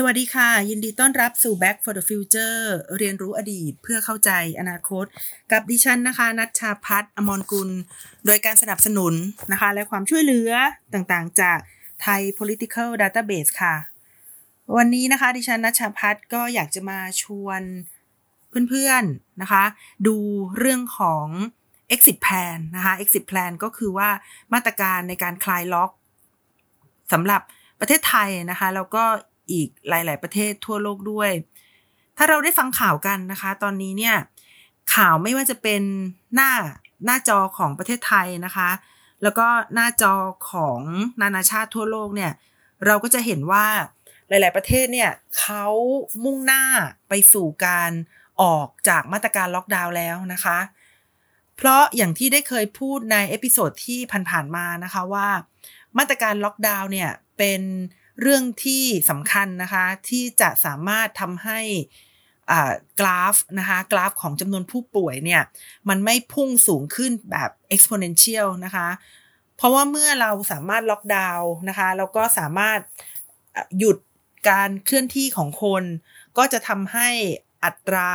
สวัสดีค่ะ ยินดีต้อนรับสู่ Back for the Future เรียนรู้อดีตเพื่อเข้าใจอนาคต กับดิฉันนะคะนัชชาพัฒนอมรกุล โดยการสนับสนุนนะคะ และความช่วยเหลือต่างๆ จากไทย political database ค่ะ วันนี้นะคะ ดิฉันนัชชาพัฒก็อยากจะมาชวนเพื่อนๆนะคะ ดูเรื่องของ exit plan นะคะ exit plan ก็คือว่ามาตรการในการคลายล็อกสำหรับประเทศไทยนะคะแล้วก็ อีกหลาย ๆ ประเทศทั่วโลกด้วย ถ้าเราได้ฟังข่าวกันนะคะ ตอนนี้เนี่ยข่าวไม่ว่าจะเป็นหน้าหน้าจอของประเทศไทยนะคะ แล้วก็หน้าจอของนานาชาติทั่วโลกเนี่ยเราก็จะเห็นว่าหลาย ๆ ประเทศเนี่ยเขามุ่งหน้าไปสู่การออกจากมาตรการล็อกดาวน์แล้วนะคะ เพราะอย่างที่ได้เคยพูดใน episode ที่ผ่าน ๆ มานะคะว่า มาตรการล็อกดาวน์เนี่ยเป็น เรื่องที่สำคัญนะคะที่จะสามารถทำให้กราฟนะคะกราฟของจำนวนผู้ป่วยเนี่ยมันไม่พุ่งสูงขึ้นแบบ exponential นะคะเพราะว่าเมื่อเราสามารถล็อกดาวน์นะคะแล้วก็สามารถหยุดการเคลื่อนที่ของคน ก็จะทำให้อัตรา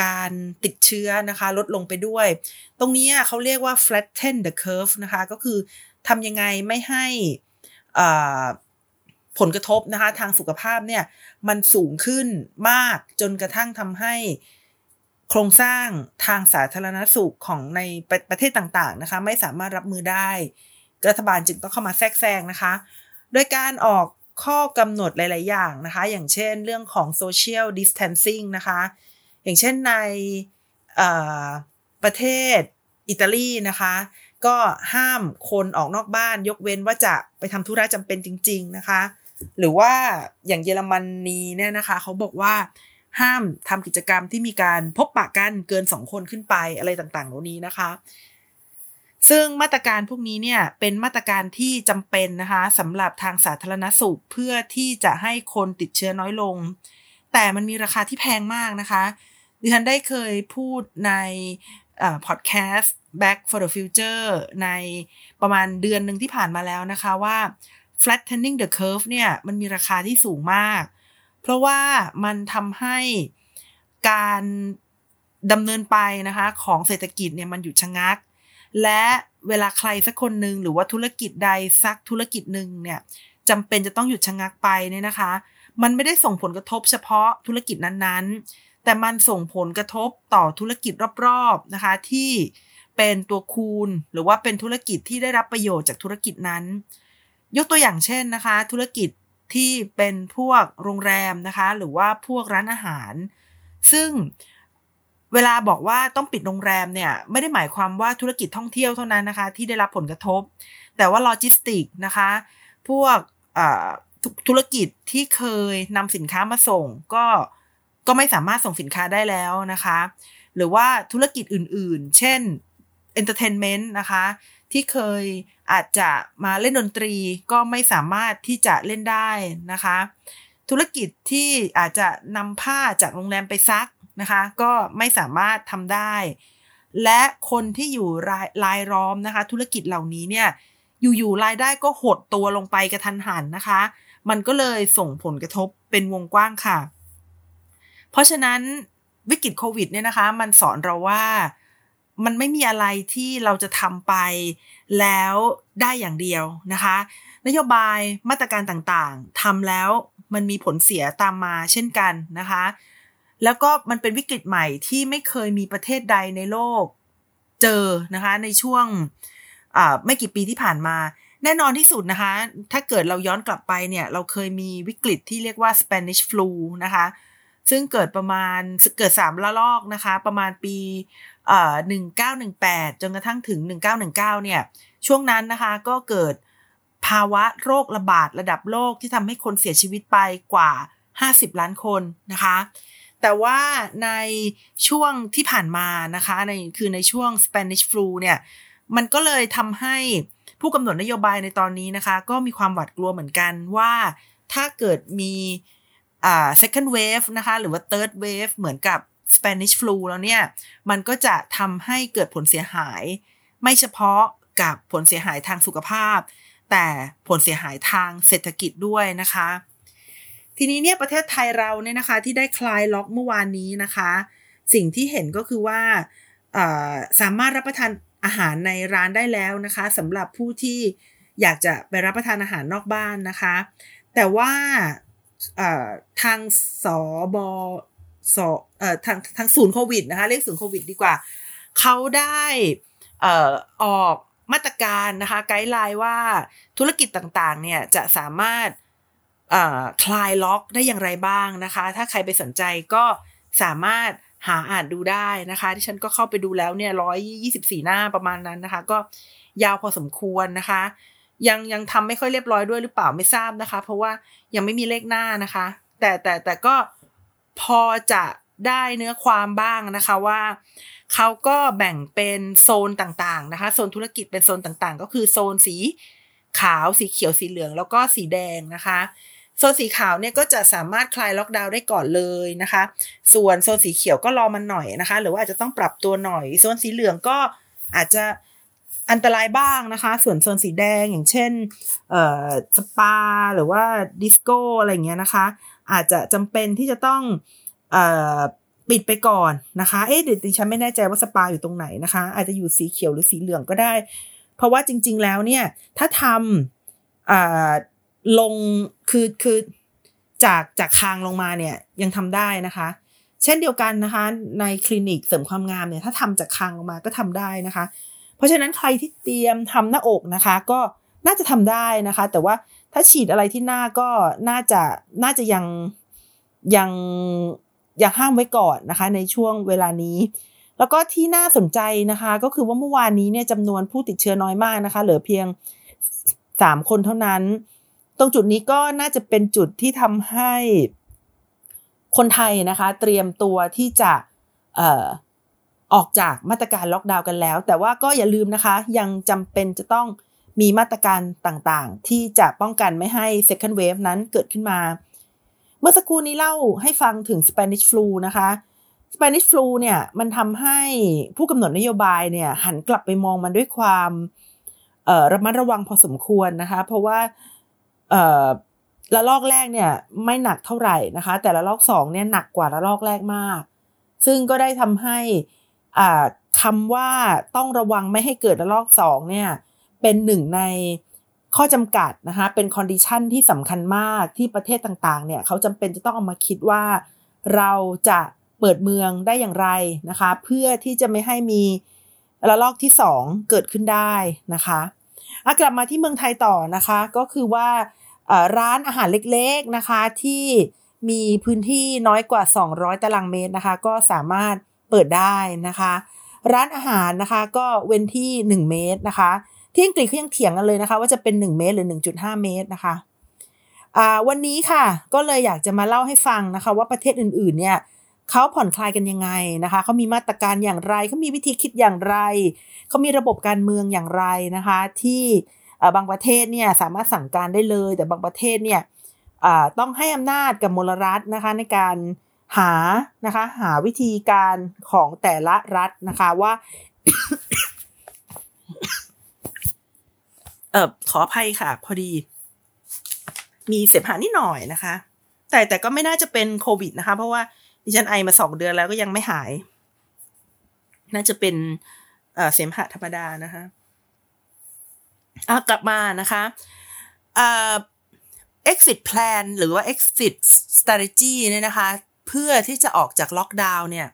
การติดเชื้อนะคะลดลงไปด้วย ตรงนี้เขาเรียกว่า flatten the curve นะคะก็คือทำยังไงไม่ให้ ผลกระทบนะคะทางสุขภาพเนี่ยมันสูงขึ้นมากจนกระทั่งทำให้โครงสร้างทางสาธารณสุขของในประประเทศต่างๆนะคะไม่สามารถรับมือได้ รัฐบาลจึงต้องเข้ามาแทรกแซงนะคะ โดยการออกข้อกำหนดหลาย ๆ อย่างนะคะ อย่างเช่นเรื่องของ social distancing นะคะ อย่างเช่นในประเทศอิตาลีนะคะ ก็ห้ามคนออกนอกบ้านยกเว้นว่าจะไปทำธุระจำเป็นจริง ๆ นะคะ หรือว่าอย่างเยอรมนีเนี่ยนะคะเขาบอกว่าห้ามทำกิจกรรมที่มีการพบปะกันเกินสองคนขึ้นไปอะไรต่างๆเหล่านี้นะคะ ซึ่งมาตรการพวกนี้เนี่ยเป็นมาตรการที่จำเป็นนะคะสำหรับทางสาธารณสุขเพื่อที่จะให้คนติดเชื้อน้อยลง แต่มันมีราคาที่แพงมากนะคะดิฉันได้เคยพูดในพอดแคสต์ Back for the Future ในประมาณเดือนหนึ่งที่ผ่านมาแล้วนะคะว่า flattening the curve เนี่ยมันมีราคาที่สูงมาก เพราะว่ามันทำให้การดำเนินไปนะคะของเศรษฐกิจเนี่ยมันหยุดชะงัก และเวลาใครสักคนหนึ่งหรือว่าธุรกิจใดสักธุรกิจหนึ่งเนี่ยจำเป็นจะต้องหยุดชะงักไปเนี่ยนะคะ มันไม่ได้ส่งผลกระทบเฉพาะธุรกิจนั้นๆ แต่มันส่งผลกระทบต่อธุรกิจรอบๆนะคะที่เป็นตัวคูณหรือว่าเป็นธุรกิจที่ได้รับประโยชน์จากธุรกิจนั้น ยกตัวอย่างเช่นนะคะ ธุรกิจที่เป็นพวกโรงแรมนะคะ หรือว่าพวกร้านอาหาร ซึ่งเวลาบอกว่าต้องปิดโรงแรมเนี่ยไม่ได้หมายความว่าธุรกิจท่องเที่ยวเท่านั้นนะคะ ที่ได้รับผลกระทบ แต่ว่าโลจิสติกนะคะ พวกธุรกิจที่เคยนำสินค้ามาส่ง ก็ก็ไม่สามารถส่งสินค้าได้แล้วนะคะ หรือว่าธุรกิจอื่นๆ เช่น entertainment นะคะ ที่เคย อาจจะมาเล่นดนตรีก็ไม่สามารถที่จะเล่นได้นะคะ ธุรกิจที่อาจจะนำผ้าจากโรงแรมไปซักนะคะ ก็ไม่สามารถทำได้ และคนที่อยู่รายรายล้อมนะคะ ธุรกิจเหล่านี้เนี่ยอยู่ๆรายได้ก็หดตัวลงไปกระทันหันนะคะ มันก็เลยส่งผลกระทบเป็นวงกว้างค่ะ เพราะฉะนั้นวิกฤตโควิดเนี่ยนะคะ มันสอนเราว่า มันไม่มีอะไรที่เราจะทำไปแล้วได้อย่างเดียวนะคะ นโยบายมาตรการต่างๆทำแล้วมันมีผลเสียตามมาเช่นกันนะคะ แล้วก็มันเป็นวิกฤตใหม่ที่ไม่เคยมีประเทศใดในโลกเจอนะคะในช่วงไม่กี่ปีที่ผ่านมา แน่นอนที่สุดนะคะ ถ้าเกิดเราย้อนกลับไปเนี่ย เราเคยมีวิกฤตที่เรียกว่า Spanish flu นะคะ ซึ่งเกิดประมาณเกิดสามละลอกนะคะ ประมาณปี เอ่อหนึ่งเก้าหนึ่งแปดจนกระทั่งถึงหนึ่งเก้าหนึ่งเก้าเนี่ย ช่วงนั้นนะคะก็เกิดภาวะโรคระบาดระดับโลกที่ทำให้คนเสียชีวิตไปกว่า 50 ล้านคนนะคะ แต่ว่าในช่วงที่ผ่านมานะคะในคือในช่วง Spanish flu เนี่ย มันก็เลยทำให้ผู้กำหนดนโยบายในตอนนี้นะคะ ก็มีความหวาดกลัวเหมือนกันว่าถ้าเกิดมีอ่า second wave นะคะ หรือว่า third wave เหมือนกับ Spanish flu แล้วเนี่ย มันก็จะทำให้เกิดผลเสียหาย ไม่เฉพาะกับผลเสียหายทางสุขภาพ แต่ผลเสียหายทางเศรษฐกิจด้วยนะคะททีนี้เนี่ยประเทศไทยเราเนี่ยนะคะที่ได้คลายล็อกเมื่อวานนี้นะคะ สิ่งที่เห็นก็คือว่าสามารถรับประทานอาหารในร้านได้แล้วนะคะสำหรับผู้ที่อยากจะไปรับประทานอาหารนอกบ้านนะคะ แต่ว่าทางสบส ทางทางศูนย์โควิดนะคะเรียกศูนย์โควิดดีกว่าเขาได้ออกมาตรการนะคะไกด์ไลน์ว่าธุรกิจต่างๆเนี่ยจะสามารถคลายล็อกได้อย่างไรบ้างนะคะ ถ้าใครไปสนใจก็สามารถหาอ่านดูได้นะคะที่ฉันก็เข้าไปดูแล้วเนี่ยร้อยยี่สิบสี่หน้าประมาณนั้นนะคะ ก็ยาวพอสมควรนะคะ ยังยังทำไม่ค่อยเรียบร้อยด้วยหรือเปล่าไม่ทราบนะคะ เพราะว่ายังไม่มีเลขหน้านะคะ แต่แต่แต่ก็พอจะ ได้เนื้อความบ้างนะคะว่าเขาก็แบ่งเป็นโซนต่างๆนะคะโซนธุรกิจเป็นโซนต่างๆ ก็คือโซนสีขาวสีเขียวสีเหลือง แล้วก็สีแดงนะคะโซนสีขาวเนี่ยก็จะสามารถคลายล็อกดาวน์ได้ก่อนเลยนะคะ ส่วนโซนสีเขียวก็รอมันหน่อยนะคะ หรือว่าอาจจะต้องปรับตัวหน่อย โซนสีเหลืองก็อาจจะอันตรายบ้างนะคะ ส่วนโซนสีแดงอย่างเช่นเอ่อสปาหรือว่าดิสโก้อะไรเงี้ยนะคะ อาจจะจำเป็นที่จะต้อง ปิดไปก่อนนะคะ เอ๊ะเดี๋ยวดิฉันไม่แน่ใจว่าสปาอยู่ตรงไหนนะคะ อาจจะอยู่สีเขียวหรือสีเหลืองก็ได้ เพราะว่าจริง ๆ แล้วเนี่ย ถ้าทำลงคือคือจากจากคางลงมาเนี่ยยังทำได้นะคะ เช่นเดียวกันนะคะ ในคลินิกเสริมความงามเนี่ยถ้าทำจากคางลงมาก็ทำได้นะคะ เพราะฉะนั้นใครที่เตรียมทำหน้าอกนะคะ ก็น่าจะทำได้นะคะ แต่ว่าถ้าฉีดอะไรที่หน้าก็น่าจะน่าจะยังยัง อยังห้ามไว้ก่อนนะคะ ในช่วงเวลานี้ แล้วก็ที่น่าสนใจนะคะ ก็คือว่าเมื่อวานนี้เนี่ยจำนวนผู้ติดเชื้อน้อยมากนะคะ เหลือเพียงสามคนเท่านั้น ตรงจุดนี้ก็น่าจะเป็นจุดที่ทำให้คนไทยนะคะ เตรียมตัวที่จะออออกจากมาตรการล็อกดาวน์กันแล้ว แต่ว่าก็อย่าลืมนะคะ ยังจำเป็นจะต้องมีมาตรการต่างๆ ที่จะป้องกันไม่ให้ second wave นั้นเกิดขึ้นมา เมื่อสักครู่นี้เล่าให้ฟังถึง Spanish flu นะคะ Spanish flu เนี่ยมันทำให้ผู้กำหนดนโยบายเนี่ยหันกลับไปมองมันด้วยความระมัดระวังพอสมควรนะคะ เพราะว่าเอ่อระลอกแรกเนี่ยไม่หนักเท่าไหร่นะคะ แต่ระลอกสองเนี่ยหนักกว่าระลอกแรกมาก ซึ่งก็ได้ทำให้คำว่าต้องระวังไม่ให้เกิดระลอกสองเนี่ยเป็นหนึ่งใน ข้อจำกัดนะคะเป็น condition ที่สำคัญมากที่ประเทศต่างๆเนี่ยเขาจำเป็นจะต้องเอามาคิดว่า เราจะเปิดเมืองได้อย่างไรนะคะ เพื่อที่จะไม่ให้มีระลอกที่สองเกิดขึ้นได้นะคะกลับมาที่เมืองไทยต่อนะคะก็คือว่าร้านอาหารเล็กๆนะคะที่มีพื้นที่น้อยกว่า 200 ตารางเมตรนะคะ ก็สามารถเปิดได้นะคะ ร้านอาหารนะคะก็เว้นที่ 1 เมตรนะคะ ที่อังกฤษเขายังเถียงกันเลยนะคะ ว่าจะเป็น 1 เมตรหรือ 1.5 เมตรนะคะวันนี้ค่ะก็เลยอยากจะมาเล่าให้ฟังนะคะ ว่าประเทศอื่นๆเนี่ยเขาผ่อนคลายกันยังไงนะคะเขามีมาตรการอย่างไรเขามีวิธีคิดอย่างไรเขามีระบบการเมืองอย่างไรนะคะ ที่บางประเทศเนี่ยสามารถสั่งการได้เลย แต่บางประเทศเนี่ยต้องให้อำนาจกับมลรัฐนะคะในการหานะคะหาวิธีการของแต่ละรัฐนะคะว่า เออขออภัยค่ะ พอดี มีเสพหานิดหน่อยนะคะ แต่แต่ก็ไม่น่าจะเป็นโควิดนะคะ เพราะว่าดิฉันไอมาสองเดือนแล้วก็ยังไม่หาย น่าจะเป็นเสมหะธรรมดานะคะอะกลับมานะคะเอ่า exit plan หรือว่า exit strategy เนี่ยนะคะ เพื่อที่จะออกจากล็อกดาวน์เนี่ย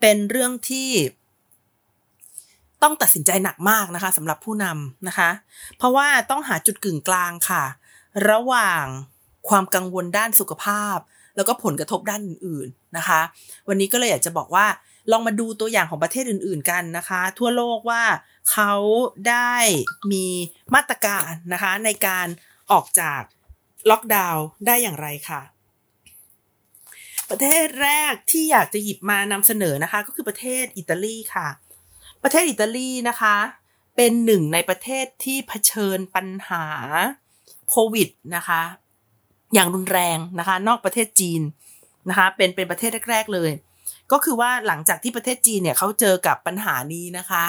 เป็นเรื่องที่ ต้องตัดสินใจหนักมากนะคะสำหรับผู้นำนะคะ เพราะว่าต้องหาจุดกึ่งกลางค่ะ ระหว่างความกังวลด้านสุขภาพ แล้วก็ผลกระทบด้านอื่นๆนะคะ วันนี้ก็เลยอยากจะบอกว่าลองมาดูตัวอย่างของประเทศอื่นๆกันนะคะ ทั่วโลกว่าเขาได้มีมาตรการนะคะ ในการออกจากล็อกดาวน์ได้อย่างไรค่ะ ประเทศแรกที่อยากจะหยิบมานำเสนอนะคะ ก็คือประเทศอิตาลีค่ะ ประเทศอิตาลีนะคะ เป็นหนึ่งในประเทศที่เผชิญปัญหาโควิดนะคะ อย่างรุนแรงนะคะ นอกประเทศจีนนะคะ เป็นเป็นประเทศแรก ๆ เลย ก็คือว่าหลังจากที่ประเทศจีนเนี่ยเขาเจอกับปัญหานี้นะคะ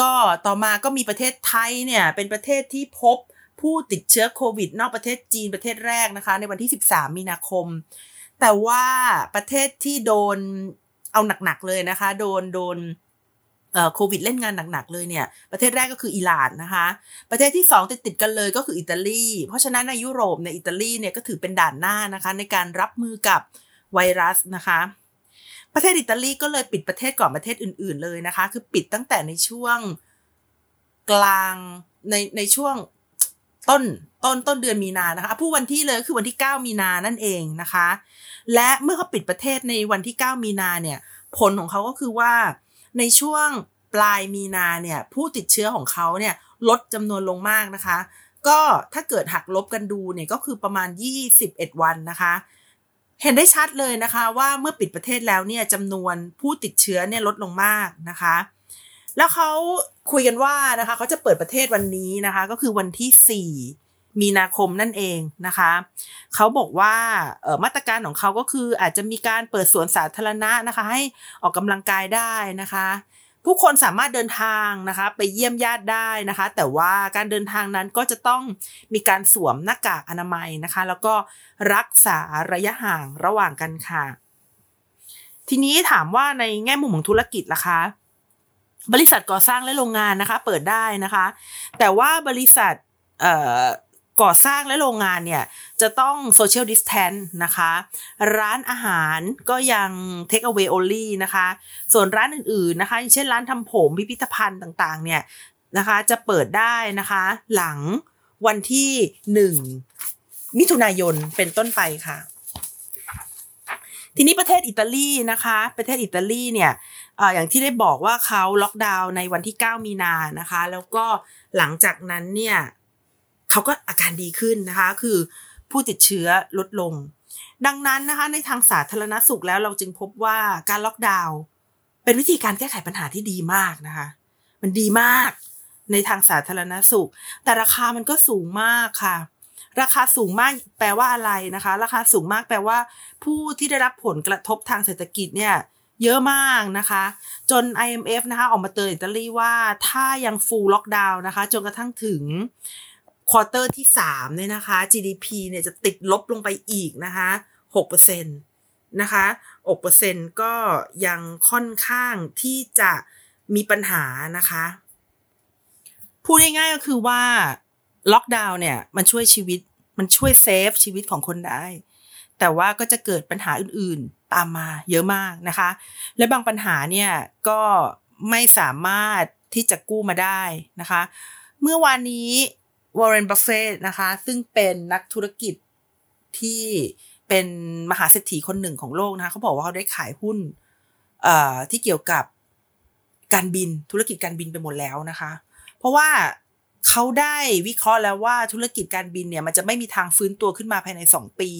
ก็ต่อมาก็มีประเทศไทยเนี่ยเป็นประเทศที่พบผู้ติดเชื้อโควิด นอกประเทศจีนประเทศแรกนะคะ ในวันที่ 13 มีนาคม แต่ว่าประเทศที่โดนเอาหนักๆเลยนะคะ โดนโดน โควิดเล่นงานหนักๆเลยเนี่ยประเทศแรกก็คืออิหร่านนะคะ ประเทศที่2ติดติดกันเลยก็คืออิตาลีเพราะฉะนั้นในยุโรปในอิตาลีเนี่ยก็ถือเป็นด่านหน้านะคะ ในการรับมือกับไวรัสนะคะ ประเทศอิตาลีก็เลยปิดประเทศก่อนประเทศอื่น ๆเลยนะคะ คือปิดตั้งแต่ในช่วงกลางในในช่วงต้นต้นต้นเดือนมีนานะคะผู้วันที่เลยคือวันที่ 9 มีนานั่นเองนะคะ และเมื่อเขาปิดประเทศในวันที่ 9 มีนาเนี่ยผลของเขาก็คือว่า ในช่วงปลายมีนาเนี่ยผู้ติดเชื้อของเขาเนี่ยลดจำนวนลงมากนะคะ ก็ถ้าเกิดหักลบกันดูเนี่ยก็คือประมาณ 21 วันนะคะ เห็นได้ชัดเลยนะคะว่าเมื่อปิดประเทศแล้วเนี่ยจำนวนผู้ติดเชื้อเนี่ยลดลงมากนะคะ แล้วเขาคุยกันว่านะคะเขาจะเปิดประเทศวันนี้นะคะ ก็คือวันที่ 4 มีนาคมนั่นเองนะคะเขาบอกว่ามาตรการของเขาก็คืออาจจะมีการเปิดสวนสาธารณะนะคะ ให้ออกกำลังกายได้นะคะผู้คนสามารถเดินทางนะคะไปเยี่ยมญาติได้นะคะ แต่ว่าการเดินทางนั้นก็จะต้องมีการสวมหน้ากากอนามัยนะคะ แล้วก็รักษาระยะห่างระหว่างกันค่ะ ทีนี้ถามว่าในแง่มุมของธุรกิจล่ะคะ บริษัทก่อสร้างและโรงงานนะคะ เปิดได้นะคะ แต่ว่าบริษัท ก่อสร้างและโรงงานเนี่ย จะต้องโซเชียลดิสแทนนะคะ ร้านอาหารก็ยังเทคเอาไว้ only นะคะ ส่วนร้านอื่นๆนะคะเช่นร้านทำผมพิพิธภัณฑ์ต่างๆ เนี่ยนะคะ จะเปิดได้นะคะ หลังวันที่หนึ่งมิถุนายนเป็นต้นไปค่ะ ทีนี้ประเทศอิตาลีนะคะ ประเทศอิตาลีเนี่ยออย่างที่ได้บอกว่าเขาล็อกดาวน์ในวันที่ 9 มีนานะคะ แล้วก็หลังจากนั้นเนี่ย เขาก็อาการดีขึ้นนะคะ คือผู้ติดเชื้อลดลง ดังนั้นนะคะในทางสาธารณสุขแล้วเราจึงพบว่าการล็อกดาวน์เป็นวิธีการแก้ไขปัญหาที่ดีมากนะคะ มันดีมากในทางสาธารณสุข แต่ราคามันก็สูงมากค่ะ ราคาสูงมากแปลว่าอะไรนะคะ ราคาสูงมากแปลว่า ผู้ที่ได้รับผลกระทบทางเศรษฐกิจเนี่ยเยอะมากนะคะ จน IMF นะคะออกมาเตือนอิตาลีว่าถ้ายัง full lockdown นะคะ จนกระทั่งถึง quarter ที่3เนี่ยนะคะ GDP เนี่ยจะติดลบลงไปอีกนะคะ6%นะคะ6%ก็ยังค่อนข้างที่จะมีปัญหานะคะ พูดง่ายๆก็คือว่าล็อกดาวน์เนี่ยมันช่วยชีวิตมันช่วย save ชีวิตของคนได้ แต่ว่าก็จะเกิดปัญหาอื่นๆตามมาเยอะมากนะคะ และบางปัญหาเนี่ยก็ไม่สามารถที่จะกู้มาได้นะคะ เมื่อวานนี้ วอร์เรนบัฟเฟตต์นะคะ ซึ่งเป็นนักธุรกิจที่เป็นมหาเศรษฐีคนหนึ่งของโลกนะคะเขาบอกว่าเขาได้ขายหุ้นที่เกี่ยวกับการบินธุรกิจการบินไปหมดแล้วนะคะ เพราะว่าเขาได้วิเคราะห์แล้วว่าธุรกิจการบินเนี่ยมันจะไม่มีทางฟื้นตัวขึ้นมาภายใน 2 ปี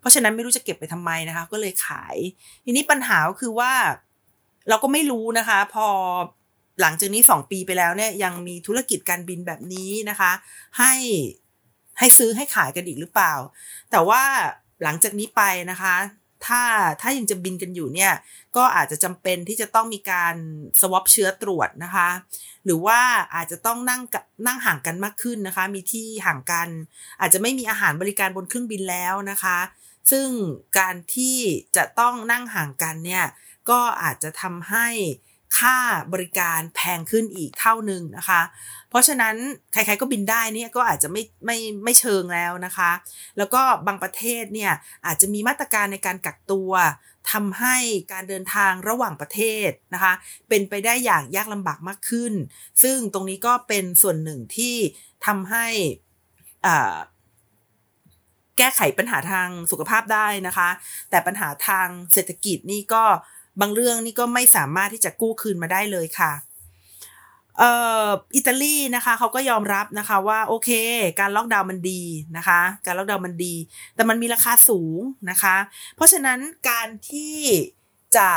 เพราะฉะนั้นไม่รู้จะเก็บไปทำไมนะคะ ก็เลยขาย ทีนี้ปัญหาก็คือว่าเราก็ไม่รู้นะคะ พอ หลังจากนี้ 2 ปีไปแล้วเนี่ยยังมีธุรกิจการบินแบบนี้นะคะ ให้ให้ซื้อให้ขายกันอีกหรือเปล่า แต่ว่าหลังจากนี้ไปนะคะ ถ้าถ้ายังจะบินกันอยู่เนี่ย ก็อาจจะจำเป็นที่จะต้องมีการสวอปเชื้อตรวจนะคะ หรือว่าอาจจะต้องนั่งนั่งห่างกันมากขึ้นนะคะ มีที่ห่างกัน อาจจะไม่มีอาหารบริการบนเครื่องบินแล้วนะคะ ซึ่งการที่จะต้องนั่งห่างกันเนี่ย ก็อาจจะทำให้ ค่าบริการแพงขึ้นอีกเท่านึงนะคะ เพราะฉะนั้นใครๆก็บินได้นี่ก็อาจจะไม่ไม่ไม่เชิงแล้วนะคะ แล้วก็บางประเทศเนี่ยอาจจะมีมาตรการในการกักตัวทำให้การเดินทางระหว่างประเทศนะคะ เป็นไปได้อย่างยากลำบากมากขึ้น ซึ่งตรงนี้ก็เป็นส่วนหนึ่งที่ทำให้แก้ไขปัญหาทางสุขภาพได้นะคะ แต่ปัญหาทางเศรษฐกิจนี่ก็ บางเรื่องนี่ก็ไม่สามารถที่จะกู้คืนมาได้เลยค่ะเอ่ออิตาลีนะคะเขาก็ยอมรับนะคะว่าโอเค การล็อกดาวน์มันดีนะคะ การล็อกดาวน์มันดี แต่มันมีราคาสูงนะคะ เพราะฉะนั้นการที่จะ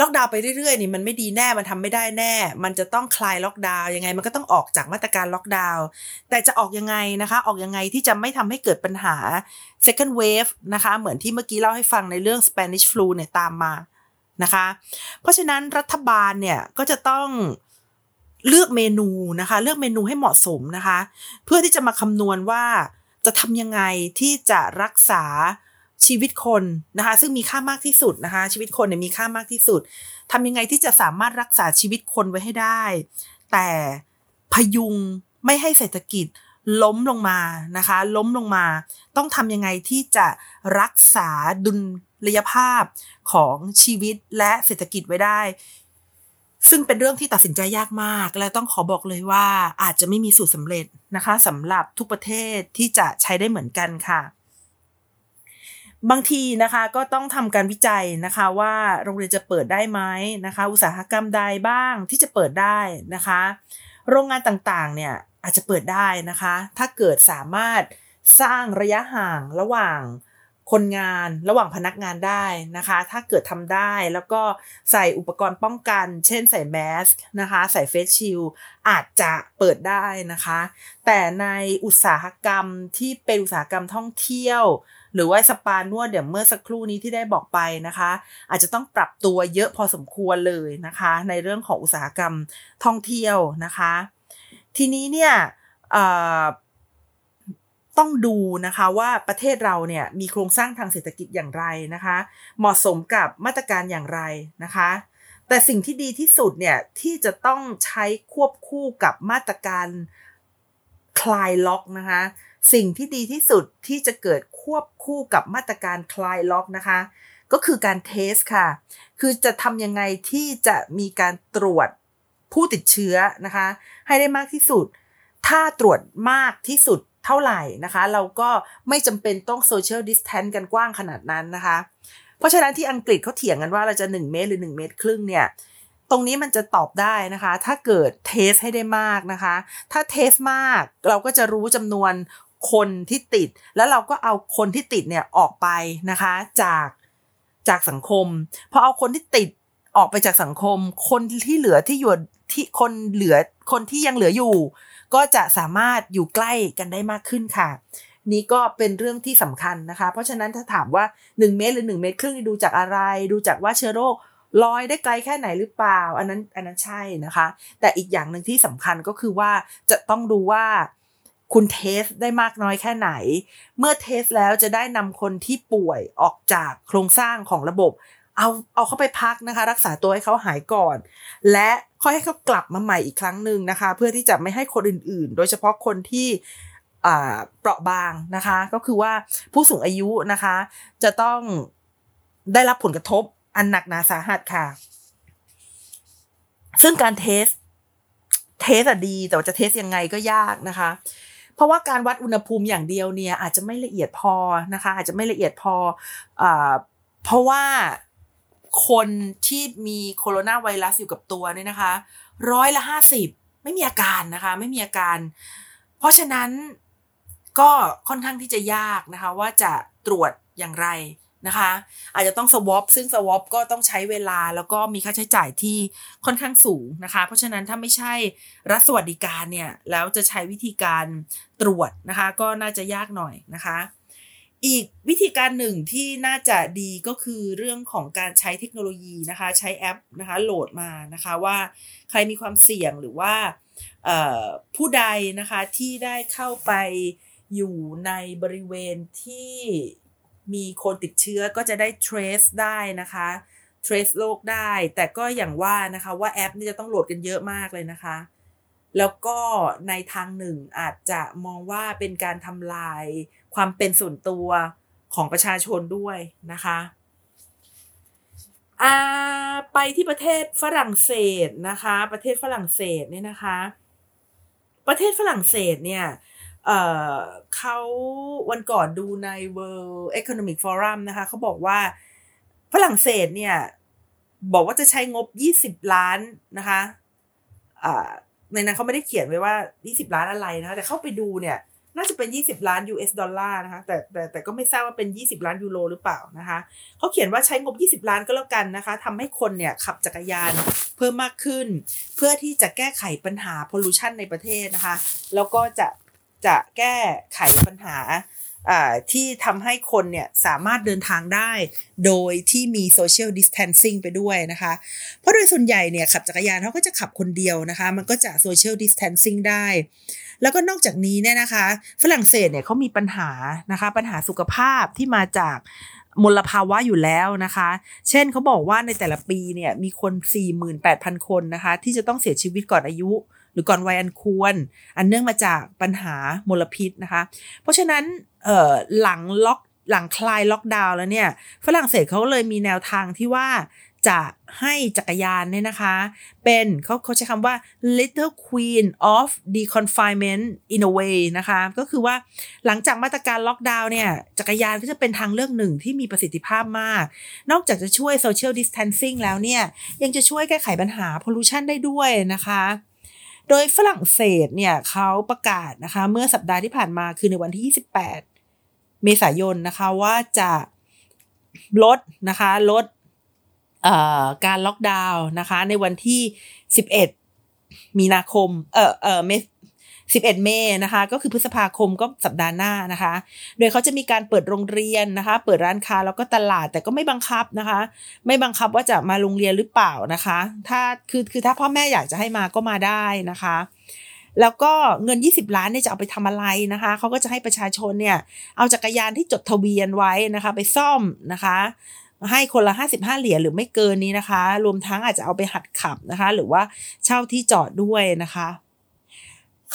ล็อกดาวน์ไปเรื่อยๆนี่มันไม่ดีแน่มันทำไม่ได้แน่ มันจะต้องคลายล็อกดาวน์ยังไงมันก็ต้องออกจากมาตรการล็อกดาวน์แต่จะออกยังไงนะคะ ออกยังไงที่จะไม่ทำให้เกิดปัญหา second wave นะคะ เหมือนที่เมื่อกี้เล่าให้ฟังในเรื่อง Spanish flu เนี่ยตามมา นะคะ เพราะฉะนั้นรัฐบาลเนี่ยก็จะต้องเลือกเมนูนะคะ เลือกเมนูให้เหมาะสมนะคะ เพื่อที่จะมาคำนวณว่าจะทำยังไงที่จะรักษาชีวิตคนนะคะ ซึ่งมีค่ามากที่สุดนะคะ ชีวิตคนเนี่ยมีค่ามากที่สุดทำยังไงที่จะสามารถรักษาชีวิตคนไว้ให้ได้ แต่พยุงไม่ให้เศรษฐกิจล้มลงมานะคะ ล้มลงมา ต้องทำยังไงที่จะรักษาดุล ระยะภาพของชีวิตและเศรษฐกิจไว้ได้ ซึ่งเป็นเรื่องที่ตัดสินใจยากมาก และต้องขอบอกเลยว่าอาจจะไม่มีสูตรสำเร็จนะคะสำหรับทุกประเทศที่จะใช้ได้เหมือนกันค่ะบางทีนะคะก็ต้องทำการวิจัยนะคะว่าโรงเรียนจะเปิดได้ไหมนะคะ อุตสาหกรรมใดบ้างที่จะเปิดได้นะคะ โรงงานต่างๆเนี่ยอาจจะเปิดได้นะคะ ถ้าเกิดสามารถสร้างระยะห่างระหว่าง คนงานระหว่างพนักงานได้นะคะ ถ้าเกิดทำได้แล้วก็ใส่อุปกรณ์ป้องกัน เช่นใส่แมสนะคะ ใส่เฟสชิลอาจจะเปิดได้นะคะ แต่ในอุตสาหกรรมที่เป็นอุตสาหกรรมท่องเที่ยว หรือว่าสปานวดเดี๋ยวเมื่อสักครู่นี้ที่ได้บอกไปนะคะ อาจจะต้องปรับตัวเยอะพอสมควรเลยนะคะ ในเรื่องของอุตสาหกรรมท่องเที่ยวนะคะ ทีนี้เนี่ย ต้องดูนะคะว่าประเทศเราเนี่ยมีโครงสร้างทางเศรษฐกิจอย่างไรนะคะ เหมาะสมกับมาตรการอย่างไรนะคะ แต่สิ่งที่ดีที่สุดเนี่ยที่จะต้องใช้ควบคู่กับมาตรการคลายล็อกนะคะ สิ่งที่ดีที่สุดที่จะเกิดควบคู่กับมาตรการคลายล็อกนะคะ ก็คือการ test ค่ะ คือจะทำยังไงที่จะมีการตรวจผู้ติดเชื้อนะคะ ให้ได้มากที่สุด ถ้าตรวจมากที่สุด เท่าไหร่นะคะ เราก็ไม่จำเป็นต้อง social distance กันกว้างขนาดนั้นนะคะ เพราะฉะนั้นที่อังกฤษเขาเถียงกันว่าเราจะ 1 เมตรหรือ 1 เมตรครึ่งเนี่ยตรงนี้มันจะตอบได้นะคะ ถ้าเกิด test ให้ได้มากนะคะ ถ้า test มากเราก็จะรู้จำนวนคนที่ติด แล้วเราก็เอาคนที่ติดเนี่ยออกไปนะคะจากจากสังคมพอเอาคนที่ติด ออกไปจากสังคม คนที่เหลือที่อยู่ที่คนเหลือคนที่ยังเหลืออยู่ ก็จะสามารถอยู่ใกล้กันได้มากขึ้นค่ะ นี่ก็เป็นเรื่องที่สำคัญนะคะ เพราะฉะนั้นถ้าถามว่า 1 เมตรหรือ 1 เมตรครึ่งดูจากอะไร ดูจากว่าเชื้อโรคลอยได้ไกลแค่ไหนหรือเปล่า อันนั้นอันนั้นใช่นะคะ แต่อีกอย่างหนึ่งที่สำคัญก็คือว่าจะต้องดูว่าคุณเทสได้มากน้อยแค่ไหน เมื่อ test แล้วจะได้นำคนที่ป่วยออกจากโครงสร้างของระบบ เอาเอาเข้าไปพักนะคะ รักษาตัวให้เขาหายก่อน และค่อยให้เขากลับมาใหม่อีกครั้งหนึ่งนะคะ เพื่อที่จะไม่ให้คนอื่น ๆ โดยเฉพาะคนที่เปราะบางนะคะ ก็คือว่าผู้สูงอายุนะคะ จะต้องได้รับผลกระทบอันหนักหนาสาหัสค่ะ ซึ่งการ test test อะดี แต่ว่าจะ test ยังไงก็ยากนะคะ เพราะว่าการวัดอุณหภูมิอย่างเดียวเนี่ย อาจจะไม่ละเอียดพอนะคะ อาจจะไม่ละเอียดพออเพราะว่า คนที่มีโคโรนาไวรัสอยู่กับตัวเนี่ยนะคะ ร้อยละห้าสิบไม่มีอาการนะคะ ไม่มีอาการ เพราะฉะนั้นก็ค่อนข้างที่จะยากนะคะ ว่าจะตรวจอย่างไรนะคะ อาจจะต้องสวอปซึ่งสวอปก็ต้องใช้เวลาแล้วก็มีค่าใช้จ่ายที่ค่อนข้างสูงนะคะ เพราะฉะนั้นถ้าไม่ใช่รัฐสวัสดิการเนี่ย แล้วจะใช้วิธีการตรวจนะคะ ก็น่าจะยากหน่อยนะคะ อีกวิธีการหนึ่งที่น่าจะดีก็คือเรื่องของการใช้เทคโนโลยีนะคะ ใช้แอปนะคะโหลดมานะคะว่าใครมีความเสี่ยงหรือว่าผู้ใดนะคะที่ได้เข้าไปอยู่ในบริเวณที่มีคนติดเชื้อก็จะได้ trace ได้นะคะ trace โรคได้ แต่ก็อย่างว่านะคะว่าแอปนี่จะต้องโหลดกันเยอะมากเลยนะคะ แล้วก็ในทางหนึ่งอาจจะมองว่าเป็นการทำลายความเป็นส่วนตัวของประชาชนด้วยนะคะาไปที่ประเทศฝรั่งเศสนะคะ ประเทศฝรั่งเศสเนี่ยนะคะ ประเทศฝรั่งเศสเนี่ยเเขาวันก่อนดูใน World Economic Forum นะคะเขาบอกว่าฝรั่งเศสเนี่ย บอกว่าจะใช้งบ 20 ล้านนะคะ ในนั้นเขาไม่ได้เขียนไว้ว่า 20 ล้านอะไรนะคะแต่เข้าไปดูเนี่ย น่าจะเป็น 20 ล้าน US ดอลลาร์นะคะแต่แต่แต่ก็ไม่ทราบว่าเป็น 20 ล้านยูโรหรือเปล่านะคะเขาเขียนว่าใช้งบ 20 ล้านก็แล้วกันนะคะทำให้คนเนี่ยขับจักรยานเพิ่มมากขึ้น เพื่อที่จะแก้ไขปัญหาพอลูชันในประเทศนะคะ แล้วก็จะจะแก้ไขปัญหา ที่ทำให้คนเนี่ยสามารถเดินทางได้ โดยที่มี social distancing ไปด้วยนะคะ เพราะโดยส่วนใหญ่เนี่ยขับจักรยานเขาก็จะขับคนเดียวนะคะ มันก็จะ social distancing ได้ แล้วก็นอกจากนี้เนี่ยนะคะ ฝรั่งเศสเนี่ยเขามีปัญหานะคะ ปัญหาสุขภาพที่มาจากมลภาวะอยู่แล้วนะคะ เช่นเขาบอกว่าในแต่ละปีเนี่ยมีคน 48,000 คนนะคะ ที่จะต้องเสียชีวิตก่อนอายุ รือก่อนวัยอันควร อันเนื่องมาจากปัญหามลพิษนะคะ เพราะฉะนั้นหลังล็อกหลังคลายล็อกดาวน์แล้วเนี่ย ฝรั่งเศสเขาเลยมีแนวทางที่ว่าจะให้จักรยานเนี่ยนะคะ เป็นเขาเขาใช้คำว่า little queen of deconfinement in a way นะคะ ก็คือว่าหลังจากมาตรการล็อกดาวน์เนี่ย จักรยานก็จะเป็นทางเลือกหนึ่งที่มีประสิทธิภาพมาก นอกจากจะช่วย social distancing แล้วเนี่ย ยังจะช่วยแก้ไขปัญหา pollution ได้ด้วยนะคะ โดยฝรั่งเศสเนี่ยเขาประกาศนะคะ เมื่อสัปดาห์ที่ผ่านมาคือในวันที่ 28 เมษายนนะคะว่าจะลดนะคะลดการล็อกดาวน์นะคะในวันที่ 11 มีนาคมเออเออเม 11 เมษนะคะ ก็คือพฤษภาคมก็สัปดาห์หน้านะคะ โดยเขาจะมีการเปิดโรงเรียนนะคะ เปิดร้านค้าแล้วก็ตลาดแต่ก็ไม่บังคับนะคะ ไม่บังคับว่าจะมาโรงเรียนหรือเปล่านะคะ ถ้าคือคือถ้าพ่อแม่อยากจะให้มาก็มาได้นะคะแล้วก็เงิน 20 ล้านเนี่ยจะเอาไปทำอะไรนะคะ เขาก็จะให้ประชาชนเนี่ย เอาจักรยานที่จดทะเบียนไว้นะคะ ไปซ่อมนะคะ ให้คนละ 55 เหรียญหรือไม่เกินนี้นะคะ รวมทั้งอาจจะเอาไปหัดขับนะคะ หรือว่าเช่าที่จอดด้วยนะคะ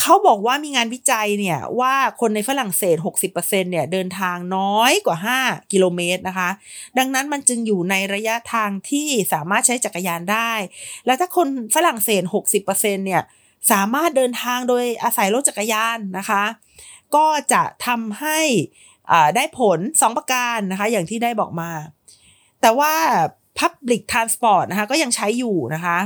เขาบอกว่ามีงานวิจัยเนี่ยว่าคนในฝรั่งเศส 60%เนี่ยเดินทางน้อยกว่า 5 กิโลเมตรนะคะ ดังนั้นมันจึงอยู่ในระยะทางที่สามารถใช้จักรยานได้ แล้วถ้าคนฝรั่งเศส 60%เนี่ยสามารถเดินทางโดยอาศัยรถจักรยานนะคะ ก็จะทำให้ได้ผล 2 ประการนะคะ อย่างที่ได้บอกมา แต่ว่า Public Transport นะคะก็ยังใช้อยู่นะคะ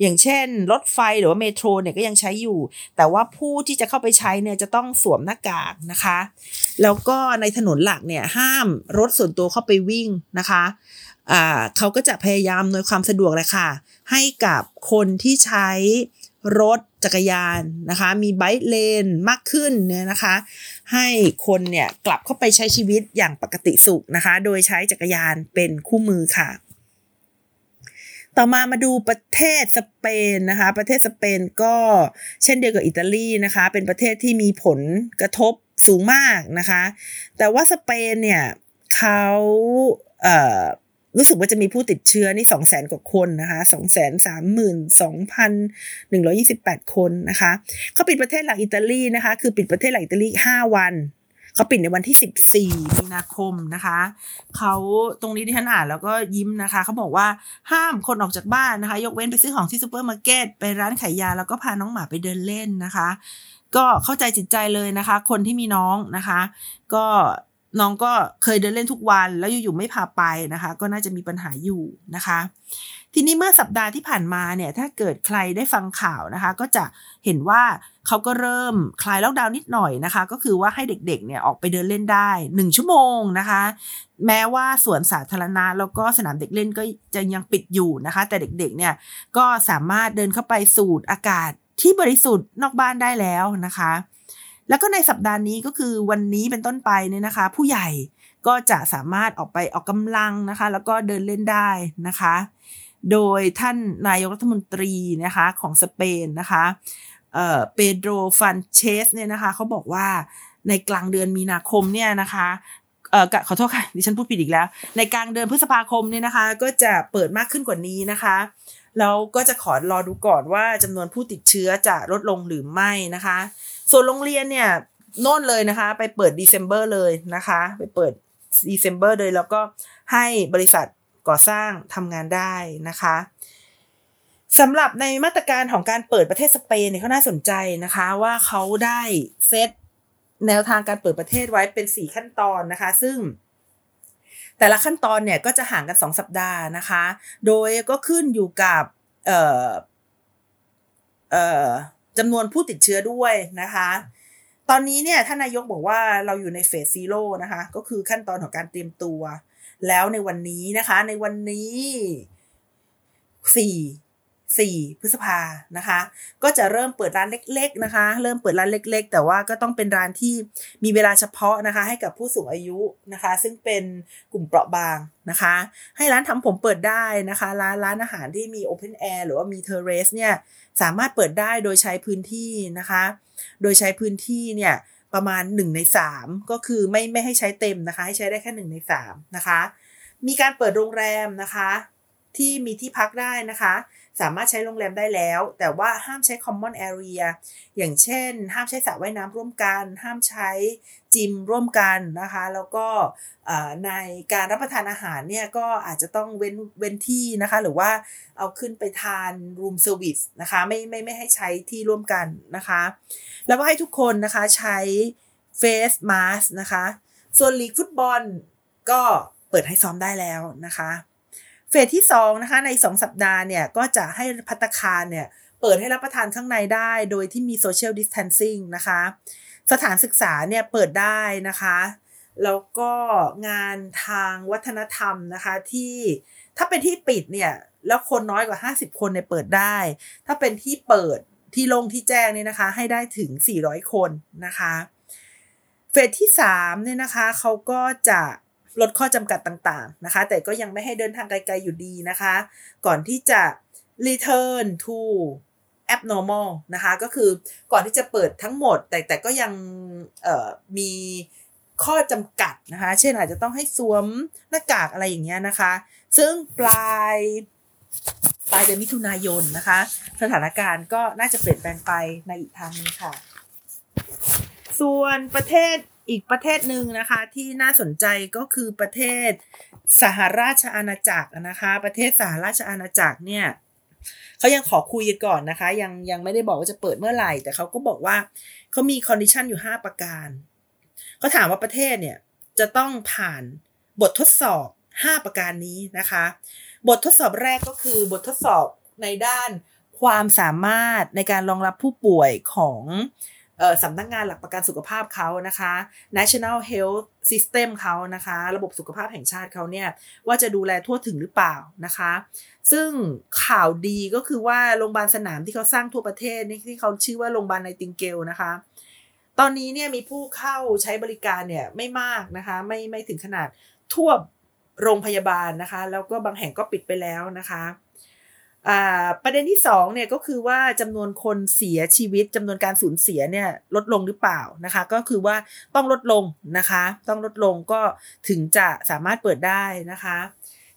อย่างเช่น รถไฟหรือว่าเมโทรเนี่ยก็ยังใช้อยู่ แต่ว่าผู้ที่จะเข้าไปใช้เนี่ยจะต้องสวมหน้ากากนะคะ แล้วก็ในถนนหลักเนี่ยห้ามรถส่วนตัวเข้าไปวิ่งนะคะอ่าเขาก็จะพยายามโดยความสะดวกเลยค่ะ ให้กับคนที่ใช้รถจักรยานนะคะ มีไบค์เลนมากขึ้นเนี่ยนะคะ ให้คนเนี่ยกลับเข้าไปใช้ชีวิตอย่างปกติสุขนะคะ โดยใช้จักรยานเป็นคู่มือค่ะ ต่อมามาดูประเทศสเปนนะคะ ประเทศสเปนก็เช่นเดียวกับอิตาลีนะคะ เป็นประเทศที่มีผลกระทบสูงมากนะคะ แต่ว่าสเปนเนี่ยเขาเอ่อรู้สึกว่าจะมีผู้ติดเชื้อนี่สองแสนกว่าคนนะคะสองแสนสามหมื่นสองพันหนึ่งร้อยี่สิบแปดคนนะคะเขาปิดประเทศหลักอิตาลีนะคะ คือปิดประเทศหลักอิตาลีห้าวัน เขาปิดในวันที่สิบสี่มีนาคมนะคะเขาตรงนี้ที่ฉันอ่านแล้วก็ยิ้มนะคะเขาบอกว่าห้ามคนออกจากบ้านนะคะ ยกเว้นไปซื้อของที่ซูเปอร์มาร์เก็ตไปร้านขายยา แล้วก็พาน้องหมาไปเดินเล่นนะคะ ก็เข้าใจจิตใจเลยนะคะ คนที่มีน้องนะคะ ก็น้องก็เคยเดินเล่นทุกวันแล้วอยู่ๆไม่พาไปนะคะ ก็น่าจะมีปัญหาอยู่นะคะ ทีนี้เมื่อสัปดาห์ที่ผ่านมาเนี่ยถ้าเกิดใครได้ฟังข่าวนะคะ ก็จะเห็นว่าเขาก็เริ่มคลายล็อกดาวน์นิดหน่อยนะคะ ก็คือว่าให้เด็กๆเนี่ยออกไปเดินเล่นได้ 1 ชั่วโมงนะคะ แม้ว่าสวนสาธารณะแล้วก็สนามเด็กเล่นก็จะยังปิดอยู่นะคะ แต่เด็กๆเนี่ยก็สามารถเดินเข้าไปสูดอากาศที่บริสุทธิ์นอกบ้านได้แล้วนะคะ แล้วก็ในสัปดาห์นี้ก็คือวันนี้เป็นต้นไปเนี่ยนะคะ ผู้ใหญ่ก็จะสามารถออกไปออกกำลังนะคะ แล้วก็เดินเล่นได้นะคะ โดยท่านนายกรัฐมนตรีนะคะของสเปนนะคะเอ่อเปโดรฟันเชสเนี่ยนะคะเขาบอกว่าในกลางเดือนมีนาคมเนี่ยนะคะเอ่อขอโทษค่ะดิฉันพูดผิดอีกแล้ว ในกลางเดือนพฤษภาคมเนี่ยนะคะ ก็จะเปิดมากขึ้นกว่านี้นะคะแล้วก็จะขอรอดูก่อนว่าจำนวนผู้ติดเชื้อจะลดลงหรือไม่นะคะ ส่วนโรงเรียนเนี่ยโน่นเลยนะคะ ไปเปิด December เลยนะคะ ไปเปิด December เลยแล้วก็ให้บริษัท ก่อสร้างทำงานได้นะคะสำหรับในมาตรการของการเปิดประเทศสเปนเนี่ยเขาน่าสนใจนะคะว่าเขาได้เซตแนวทางการเปิดประเทศไว้เป็น 4 ขั้นตอนนะคะ ซึ่ง แต่ละขั้นตอนเนี่ยก็จะห่างกัน 2 สัปดาห์นะคะ โดยก็ขึ้นอยู่กับเอ่อเอ่อจำนวนผู้ติดเชื้อด้วยนะคะ ตอนนี้เนี่ยท่านนายกบอกว่าเราอยู่ในเฟสซีโร่นะคะ ก็คือขั้นตอนของการเตรียมตัว แล้วในวันนี้นะคะ ในวันนี้สี่4พฤษภานะคะ ก็จะเริ่มเปิดร้านเล็ก ๆนะคะ เริ่มเปิดร้านเล็ก ๆ แต่ว่าก็ต้องเป็นร้านที่มีเวลาเฉพาะนะคะ ให้กับผู้สูงอายุนะคะ ซึ่งเป็นกลุ่มเปราะบางนะคะ ให้ร้านทำผมเปิดได้นะคะ ร้านร้านอาหารที่มี Open Air หรือว่ามีเทอร์เรสเนี่ยสามารถเปิดได้โดยใช้พื้นที่นะคะ โดยใช้พื้นที่เนี่ย ประมาณ 1 ใน 3 ก็คือไม่ไม่ให้ใช้เต็มนะคะ ให้ใช้ได้แค่ 1 ใน 3 นะคะ มีการเปิดโรงแรมนะคะ ที่มีที่พักได้นะคะ สามารถใช้โรงแรมได้แล้ว แต่ว่าห้ามใช้ common area อย่างเช่น ห้ามใช้สระว่ายน้ำร่วมกัน ห้ามใช้จิมร่วมกันนะคะ แล้วก็ในการรับประทานอาหารเนี่ยก็อาจจะต้องเว้นเว้นที่นะคะ หรือว่าเอาขึ้นไปทาน room service นะคะไม่ไม่ไม่ให้ใช้ที่ร่วมกันนะคะ แล้วก็ให้ทุกคนนะคะใช้ face mask นะคะ ส่วนลีกฟุตบอลก็เปิดให้ซ้อมได้แล้วนะคะ เฟสที่2นะคะใน 2 สัปดาห์เนี่ยก็จะให้พัตคารเนี่ยเปิดให้รับประทานข้างในได้โดยที่มี social distancing นะคะ สถานศึกษาเนี่ยเปิดได้นะคะ แล้วก็งานทางวัฒนธรรมนะคะที่ถ้าเป็นที่ปิดเนี่ยแล้วคนน้อยกว่า 50 คนเนี่ยเปิดได้ ถ้าเป็นที่เปิดที่ลงที่แจ้งเนี่ยนะคะ ให้ได้ถึง 400 คนนะคะ เฟสที่3เนี่ยนะคะเขาก็จะ ลดข้อจำกัดต่างๆนะคะ แต่ก็ยังไม่ให้เดินทางไกลๆอยู่ดีนะคะ ก่อนที่จะ return to abnormal นะคะก็คือก่อนที่จะเปิดทั้งหมด แต่แต่ก็ยังมีข้อจำกัดนะคะ เช่นอาจจะต้องให้สวมหน้ากากอะไรอย่างเงี้ยนะคะ ซึ่งปลายปลายเดือนมิถุนายนนะคะ สถานการณ์ก็น่าจะเปลี่ยนแปลงไปในอีกทางนึงค่ะ ส่วนประเทศ อีกประเทศหนึ่งนะคะที่น่าสนใจก็คือประเทศสหราชอาณาจักรนะคะ ประเทศสหราชอาณาจักรเนี่ยเขายังขอคุยก่อนนะคะ ยังยังไม่ได้บอกว่าจะเปิดเมื่อไหร่ แต่เขาก็บอกว่าเขามี condition อยู่ 5 ประการเขาถามว่าประเทศเนี่ยจะต้องผ่านบททดสอบ 5 ประการนี้นะคะ บททดสอบแรกก็คือบททดสอบในด้านความสามารถในการรองรับผู้ป่วยของ สำนักงงานหลักประกันสุขภาพเขานะคะ National Health System เขานะคะ ระบบสุขภาพแห่งชาติเขาเนี่ย ว่าจะดูแลทั่วถึงหรือเปล่านะคะ ซึ่งข่าวดีก็คือว่าโรงพยาบาลสนามที่เขาสร้างทั่วประเทศนี่ที่เขาชื่อว่าโรงพยาบาลไนติงเกลนะคะ ตอนนี้เนี่ยมีผู้เข้าใช้บริการเนี่ยไม่มากนะคะ ไม่ไม่ถึงขนาดทั่วโรงพยาบาลนะคะ แล้วก็บางแห่งก็ปิดไปแล้วนะคะ ประเด็นที่2เนี่ยก็คือว่าจำนวนคนเสียชีวิตจำนวนการสูญเสียเนี่ยลดลงหรือเปล่านะคะ ก็คือว่าต้องลดลงนะคะ ต้องลดลงก็ถึงจะสามารถเปิดได้นะคะ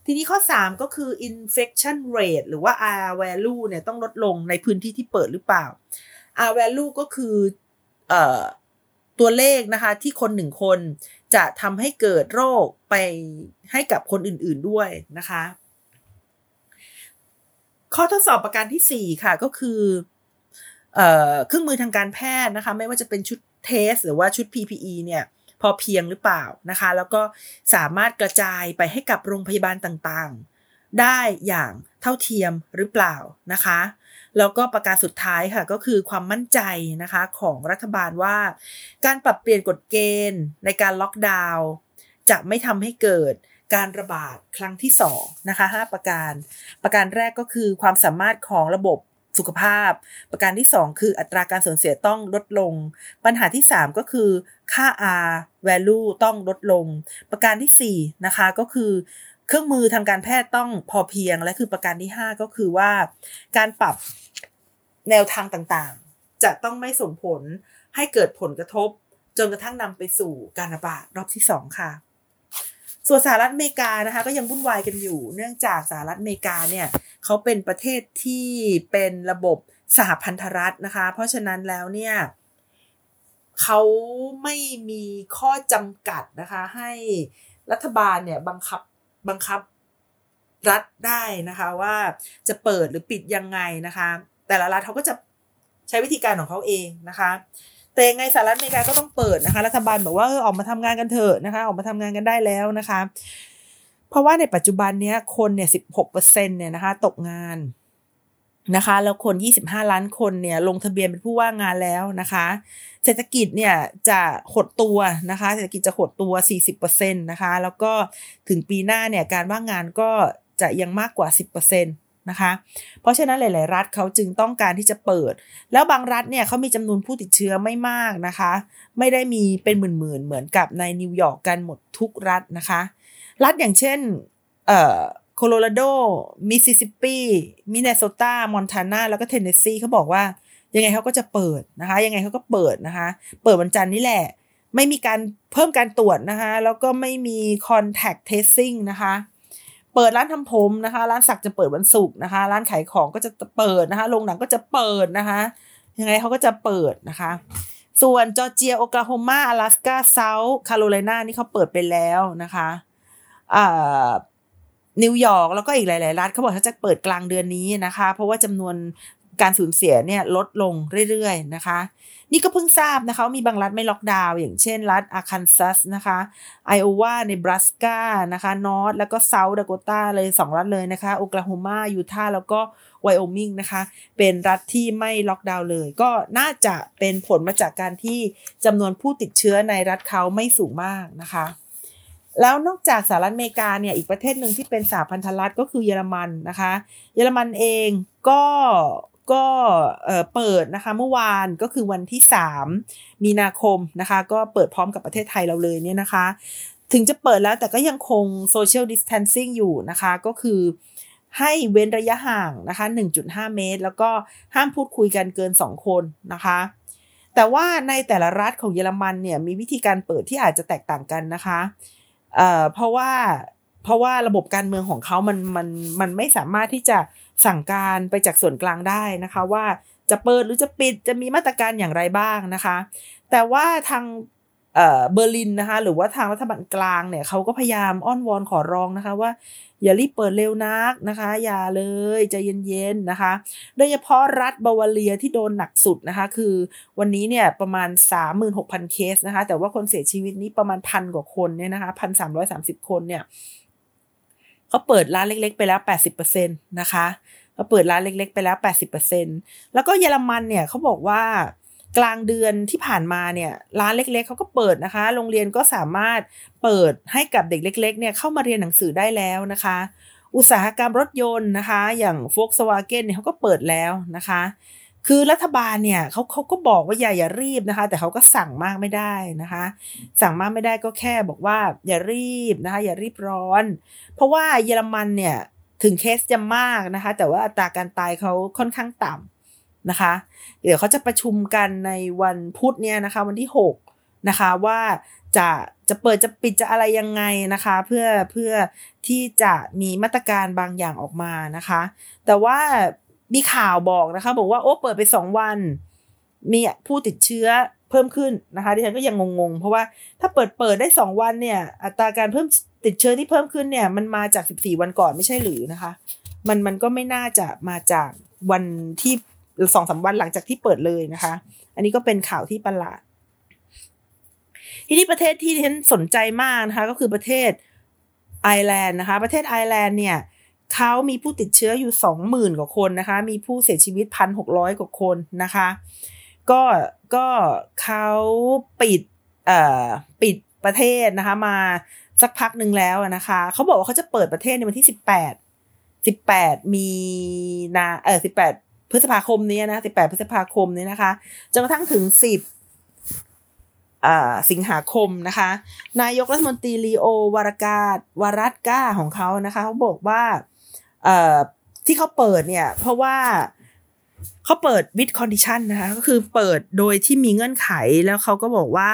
ทีนี้ข้อ 3 ก็คือ infection rate หรือว่า R value เนี่ยต้องลดลงในพื้นที่ที่เปิดหรือเปล่า R value ก็คืออตัวเลขนะคะที่คนหนึ่งคนจะทำให้เกิดโรคไปให้กับคนอื่นๆด้วยนะคะ ข้อทดสอบประการที่ 4 ค่ะก็คือเครื่องมือทางการแพทย์นะคะ ไม่ว่าจะเป็นชุดเทส หรือว่าชุด PPE เนี่ยพอเพียงหรือเปล่านะคะ แล้วก็สามารถกระจายไปให้กับโรงพยาบาลต่างๆ ได้อย่างเท่าเทียมหรือเปล่านะคะ แล้วก็ประการสุดท้ายค่ะก็คือความมั่นใจนะคะของรัฐบาลว่า การปรับเปลี่ยนกฎเกณฑ์ในการล็อกดาวน์จะไม่ทำให้เกิด การระบาดครั้งที่2นะคะ5ประการ ประการแรกก็คือความสามารถของระบบสุขภาพ ประการที่ 2 คืออัตราการสูญเสียต้องลดลง ปัญหาที่ 3 ก็คือค่า R value ต้องลดลง ประการที่4นะคะก็คือเครื่องมือทางการแพทย์ต้องพอเพียงและคือประการที่ 5 ก็คือว่าการปรับแนวทางต่างๆ จะต้องไม่ส่งผลให้เกิดผลกระทบ จนกระทั่งนำไปสู่การระบาดรอบที่ 2 ค่ะ ส่วนสหรัฐอเมริกานะคะก็ยังวุ่นวายกันอยู่ เนื่องจากสหรัฐอเมริกาเนี่ยเขาเป็นประเทศที่เป็นระบบสหพันธรัฐนะคะ เพราะฉะนั้นแล้วเนี่ยเขาไม่มีข้อจำกัดนะคะให้รัฐบาลเนี่ยบังคับบังคับรัฐได้นะคะว่าจะเปิดหรือปิดยังไงนะคะ แต่ละรัฐเขาก็จะใช้วิธีการของเขาเองนะคะ แต่ยังไงสหรัฐอเมริกาก็ต้องเปิดนะคะ รัฐบาลบอกว่าเออออกมาทำงานกันเถอะนะคะ ออกมาทำงานกันได้แล้วนะคะ เพราะว่าในปัจจุบันเนี้ยคนเนี่ยสิบหกเปอร์เซ็นเนี่ยนะคะ ตกงานนะคะ แล้วคนยี่สิบห้าล้านคนเนี่ยลงทะเบียนเป็นผู้ว่างงานแล้วนะคะ เศรษฐกิจเนี่ยจะหดตัวนะคะ เศรษฐกิจจะหดตัวสี่สิบเปอร์เซ็นตนะคะ แล้วก็ถึงปีหน้าเนี่ยการว่างงานก็จะยังมากกว่าสิบเปอร์เซ็นต นะคะ เพราะฉะนั้นหลาย ๆ รัฐเขาจึงต้องการที่จะเปิด แล้วบางรัฐเนี่ยเขามีจำนวนผู้ติดเชื้อไม่มากนะคะ ไม่ได้มีเป็นหมื่น ๆ เหมือนกับในนิวยอร์กกันหมดทุกรัฐนะคะ รัฐอย่างเช่นเอ่อโคโลราโด มิสซิสซิปปี มินนิโซตา มอนทานา แล้วก็เทนเนสซีเขาบอกว่ายังไงเขาก็จะเปิดนะคะ ยังไงเขาก็เปิดนะคะ เปิดวันจันทร์นี่แหละ ไม่มีการเพิ่มการตรวจนะคะ แล้วก็ไม่มี contact tracing นะคะ เปิดร้านทำผมนะคะ ร้านสักจะเปิดวันศุกร์นะคะ ร้านขายของก็จะเปิดนะคะโรงหนังก็จะเปิดนะคะยังไงเขาก็จะเปิดนะคะ ส่วนจอร์เจียโอกลาโฮมา อะแลสกาเซาท์คาโรไลนานี่เขาเปิดไปแล้วนะคะอ่านิวยอร์กแล้วก็อีกหลาย ๆ รัฐเขาบอกเขาจะเปิดกลางเดือนนี้นะคะ เพราะว่าจำนวน การสูญเสียเนี่ยลดลงเรื่อยๆนะคะ นี่ก็เพิ่งทราบนะคะมีบางรัฐไม่ล็อกดาวน์อย่างเช่นรัฐอาร์คันซัสนะคะไอโอวา เนบราสกานะคะนอร์ทแล้วก็เซาท์ดาโกตาเลย 2 รัฐเลยนะคะโอกลาโฮมายูทาห์แล้วก็ไวโอมิงนะคะเป็นรัฐที่ไม่ล็อกดาวน์เลย ก็น่าจะเป็นผลมาจากการที่จำนวนผู้ติดเชื้อในรัฐเขาไม่สูงมากนะคะแล้วนอกจากสหรัฐอเมริกาเนี่ยอีกประเทศหนึ่งที่เป็นสหพันธรัฐก็คือเยอรมันนะคะ เยอรมันเองก็ ก็เปิดนะคะเมื่อวานก็คือวันที่ 3 มีนาคมนะคะ ก็เปิดพร้อมกับประเทศไทยเราเลยเนี่ยนะคะ ถึงจะเปิดแล้วแต่ก็ยังคง social distancing อยู่นะคะ ก็คือให้เว้นระยะห่างนะคะ 1.5 เมตร แล้วก็ห้ามพูดคุยกันเกิน 2 คนนะคะ แต่ว่าในแต่ละรัฐของเยอรมันเนี่ยมีวิธีการเปิดที่อาจจะแตกต่างกันนะคะเเพราะว่าเพราะว่าระบบการเมืองของเขามันมันมันไม่สามารถที่จะ สั่งการไปจากส่วนกลางได้นะคะว่าจะเปิดหรือจะปิดจะมีมาตรการอย่างไรบ้างนะคะ แต่ว่าทางเบอร์ลินนะคะหรือว่าทางรัฐบาลกลางเนี่ยเขาก็พยายามอ้อนวอนขอร้องนะคะว่า อย่ารีบเปิดเร็วนักนะคะ อย่าเลยใจเย็นๆนะคะ โดยเฉพาะรัฐบาวาเรียที่โดนหนักสุดนะคะ คือวันนี้เนี่ยประมาณ 36,000 เคสนะคะ แต่ว่าคนเสียชีวิตนี้ประมาณพันกว่าคนเนี่ยนะคะพันสามร้อยสามสิบคนเนี่ยเขาเปิดร้านเล็กๆไปแล้ว 80%นะคะ เขาเปิดร้านเล็กๆ ไปแล้ว 80%แล้วก็เยอรมันเนี่ยเขาบอกว่ากลางเดือนที่ผ่านมาเนี่ยร้านเล็กๆเขาก็เปิดนะคะ โรงเรียนก็สามารถเปิดให้กับเด็กเล็ก ๆ เนี่ยเข้ามาเรียนหนังสือได้แล้วนะคะ อุตสาหกรรมรถยนต์นะคะ อย่าง Volkswagen เนี่ยเขาก็เปิดแล้วนะคะ คือรัฐบาลเนี่ยเขาเขาก็บอกว่าอย่าอย่ารีบนะคะ แต่เขาก็สั่งมากไม่ได้นะคะ สั่งมากไม่ได้ก็แค่บอกว่าอย่ารีบนะคะ อย่ารีบร้อน เพราะว่าเยอรมันเนี่ย ถึงเคสจะมากนะคะ แต่ว่าอัตราการตายเขาค่อนข้างต่ำนะคะ เดี๋ยวเขาจะประชุมกันในวันพุธเนี่ยนะคะ วันที่ 6 นะคะว่าจะจะเปิดจะปิดจะอะไรยังไงนะคะ เพื่อเพื่อที่จะมีมาตรการบางอย่างออกมานะคะ แต่ว่ามีข่าวบอกนะคะ บอกว่าโอ้เปิดไปสองวัน มีผู้ติดเชื้อเพิ่มขึ้นนะคะดิฉันก็ยังงงๆ เพราะว่าถ้าเปิดเปิดได้สองวันเนี่ย อัตราการเพิ่ม ติดเชื้อที่เพิ่มขึ้นเนี่ยมันมาจากสิบสี่วันก่อนไม่ใช่หรือนะคะ มันมันก็ไม่น่าจะมาจากวันที่สองสาวันหลังจากที่เปิดเลยนะคะ อันนี้ก็เป็นข่าวที่ประหลาด ที่นี่ประเทศที่ฉันสนใจมากนะคะ ก็คือประเทศไอร์แลนด์นะคะ ประเทศไอร์แลนด์เนี่ยเขามีผู้ติดเชื้ออยู่สองหมื่นกว่าคนนะคะ มีผู้เสียชีวิตพันหกร้อยกว่าคนนะคะ ก็ก็เขาปิดเอ่อปิดประเทศนะคะมา สักพักหนึ่งแล้วนะคะเขาบอกว่าเขาจะเปิดประเทศในวันที่สิบแปดสิบแปดมีนาเออสิบแปดพฤษภาคมนี้นะสิบแปดพฤษภาคมนี้นะคะจนกระทั่งถึงสิบสิงหาคมนะคะ นายกรัฐมนตรีลีโอวารัดการ์ วารัดการ์ของเขานะคะเขาบอกว่าที่เขาเปิดเนี่ย เพราะว่าเขาเปิด with condition นะคะ ก็คือเปิดโดยที่มีเงื่อนไขแล้วเขาก็บอกว่า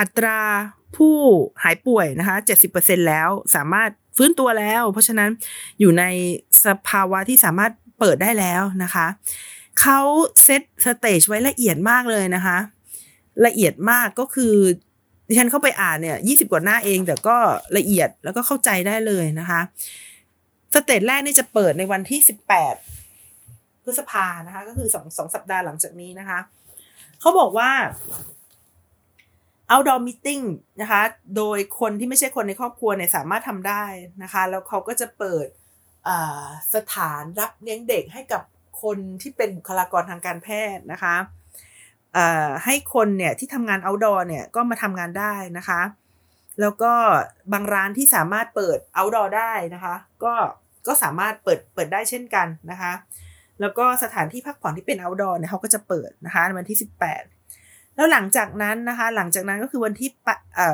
อัตรา ผู้หายป่วยนะคะเจ็ดสิบเปอร์เซ็นต์แล้วสามารถฟื้นตัวแล้ว เพราะฉะนั้นอยู่ในสภาวะที่สามารถเปิดได้แล้วนะคะเขา set stage ไว้ละเอียดมากเลยนะคะ ละเอียดมากก็คือดิฉันเข้าไปอ่านเนี่ยยี่สิบกว่าหน้าเอง แต่ก็ละเอียดแล้วก็เข้าใจได้เลยนะคะ stage แรกนี่จะเปิดในวันที่สิบแปดพฤษภานะคะ ก็คือสองสองสัปดาห์หลังจากนี้นะคะเขาบอกว่า outdoor meeting นะคะ โดยคนที่ไม่ใช่คนในครอบครัวเนี่ยสามารถทำได้นะคะ แล้วเขาก็จะเปิดสถานรับเลี้ยงเด็กให้กับคนที่เป็นบุคลากรทางการแพทย์นะคะให้คนเนี่ยที่ทำงาน outdoor เนี่ยก็มาทำงานได้นะคะ แล้วก็บางร้านที่สามารถเปิด outdoor ได้นะคะ ก็ก็สามารถเปิดเปิดได้เช่นกันนะคะ แล้วก็สถานที่พักผ่อนที่เป็น outdoor เนี่ยเขาก็จะเปิดนะคะในวันที่ 18 แล้วหลังจากนั้นนะคะ หลังจากนั้นก็คือวันที่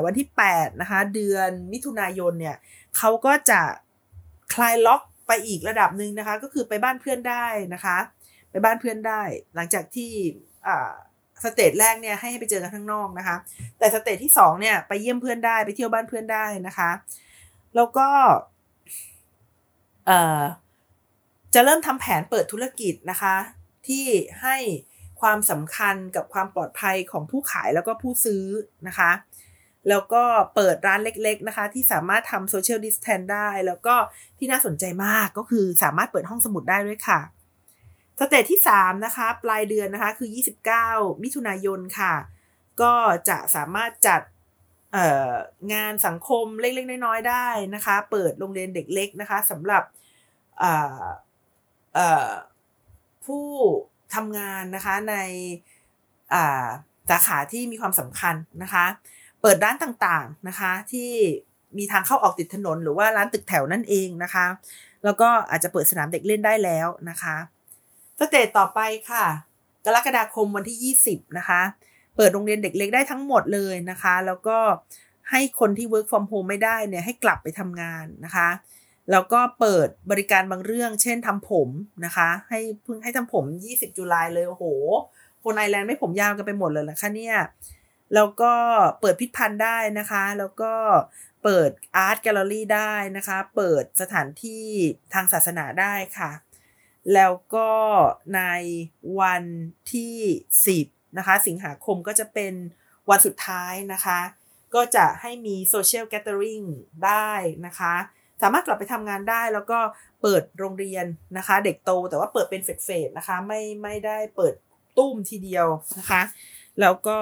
วันที่8นะคะ เดือนมิถุนายนเนี่ยเขาก็จะคลายล็อกไปอีกระดับหนึ่งนะคะ ก็คือไปบ้านเพื่อนได้นะคะ ไปบ้านเพื่อนได้ หลังจากที่ stage แรกเนี่ยให้ไปเจอกันข้างนอกนะคะ แต่ stage ที่สองเนี่ยไปเยี่ยมเพื่อนได้ไปเที่ยวบ้านเพื่อนได้นะคะ แล้วก็จะเริ่มทำแผนเปิดธุรกิจนะคะ ที่ให้ ความสำคัญกับความปลอดภัยของผู้ขายแล้วก็ผู้ซื้อนะคะ แล้วก็เปิดร้านเล็กๆนะคะ ที่สามารถทำ social distance ได้ แล้วก็ที่น่าสนใจมากก็คือสามารถเปิดห้องสมุดได้ด้วยค่ะ stage ที่ 3 นะคะ ปลายเดือนนะคะคือ 29 มิถุนายนค่ะ ก็จะสามารถจัดงานสังคมเล็ก ๆ น้อย ๆ ได้นะคะ เปิดโรงเรียนเด็กเล็กนะคะสำหรับผู้ ทำงานนะคะในสาขาที่มีความสำคัญนะคะ เปิดร้านต่างๆนะคะที่มีทางเข้าออกติดถนน หรือว่าร้านตึกแถวนั่นเองนะคะ แล้วก็อาจจะเปิดสนามเด็กเล่นได้แล้วนะคะสเตจต่อไปค่ะ กรกฎาคมวันที่ 20 นะคะ เปิดโรงเรียนเด็กเล็กได้ทั้งหมดเลยนะคะ แล้วก็ให้คนที่ work from home ไม่ได้เนี่ยให้กลับไปทำงานนะคะ แล้วก็เปิดบริการบางเรื่อง เช่นทำผมนะคะ ให้เพิ่งให้ทำผม 20 จุลายเลย โอ้โห คนไอแลนด์ไม่ผมยาวกันไปหมดเลยนะคะเนี่ย แล้วก็เปิดพิพิธภัณฑ์ได้นะคะ แล้วก็เปิดอาร์ตแกลเลอรี่ได้นะคะ เปิดสถานที่ทางศาสนาได้ค่ะ แล้วก็ในวันที่ 10 นะคะ สิงหาคมก็จะเป็นวันสุดท้ายนะคะ ก็จะให้มีโซเชียลแก t เ e อริงได้นะคะ สามารถกลับไปทำงานได้แล้วก็เปิดโรงเรียนนะคะ เด็กโตแต่ว่าเปิดเป็นเฟสๆนะคะ ไม่ไม่ได้เปิดตุ้มทีเดียวนะคะ แล้วก็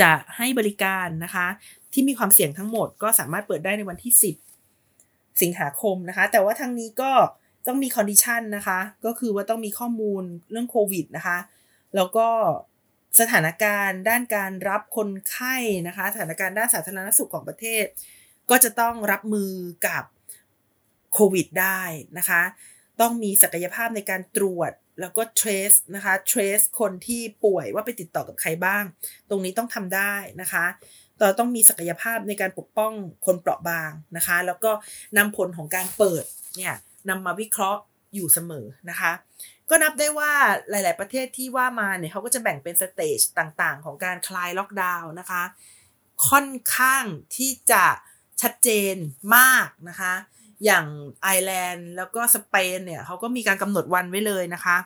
จะให้บริการนะคะ ที่มีความเสี่ยงทั้งหมด ก็สามารถเปิดได้ในวันที่ 10 สิงหาคมนะคะ แต่ว่าทั้งนี้ก็ต้องมี condition นะคะ ก็คือว่าต้องมีข้อมูลเรื่องโควิดนะคะ แล้วก็สถานการณ์ด้านการรับคนไข้นะคะ สถานการณ์ด้านสาธารณสุขของประเทศ ก็จะต้องรับมือกับโควิดได้นะคะ ต้องมีศักยภาพในการตรวจแล้วก็ trace นะคะ trace คนที่ป่วยว่าไปติดต่อกับใครบ้าง ตรงนี้ต้องทำได้นะคะเราต้องมีศักยภาพในการปกป้องคนเปราะบางนะคะ แล้วก็นำผลของการเปิดเนี่ยนำมาวิเคราะห์อยู่เสมอนะคะ ก็นับได้ว่าหลาย ๆ ประเทศที่ว่ามาเนี่ยเขาก็จะแบ่งเป็น stage ต่าง ๆ ของการคลายล็อกดาวน์นะคะ ค่อนข้างที่จะ ชัดเจนมากนะคะ อย่างไอร์แลนด์แล้วก็สเปนเนี่ยเขาก็มีการกำหนดวันไว้เลยนะคะ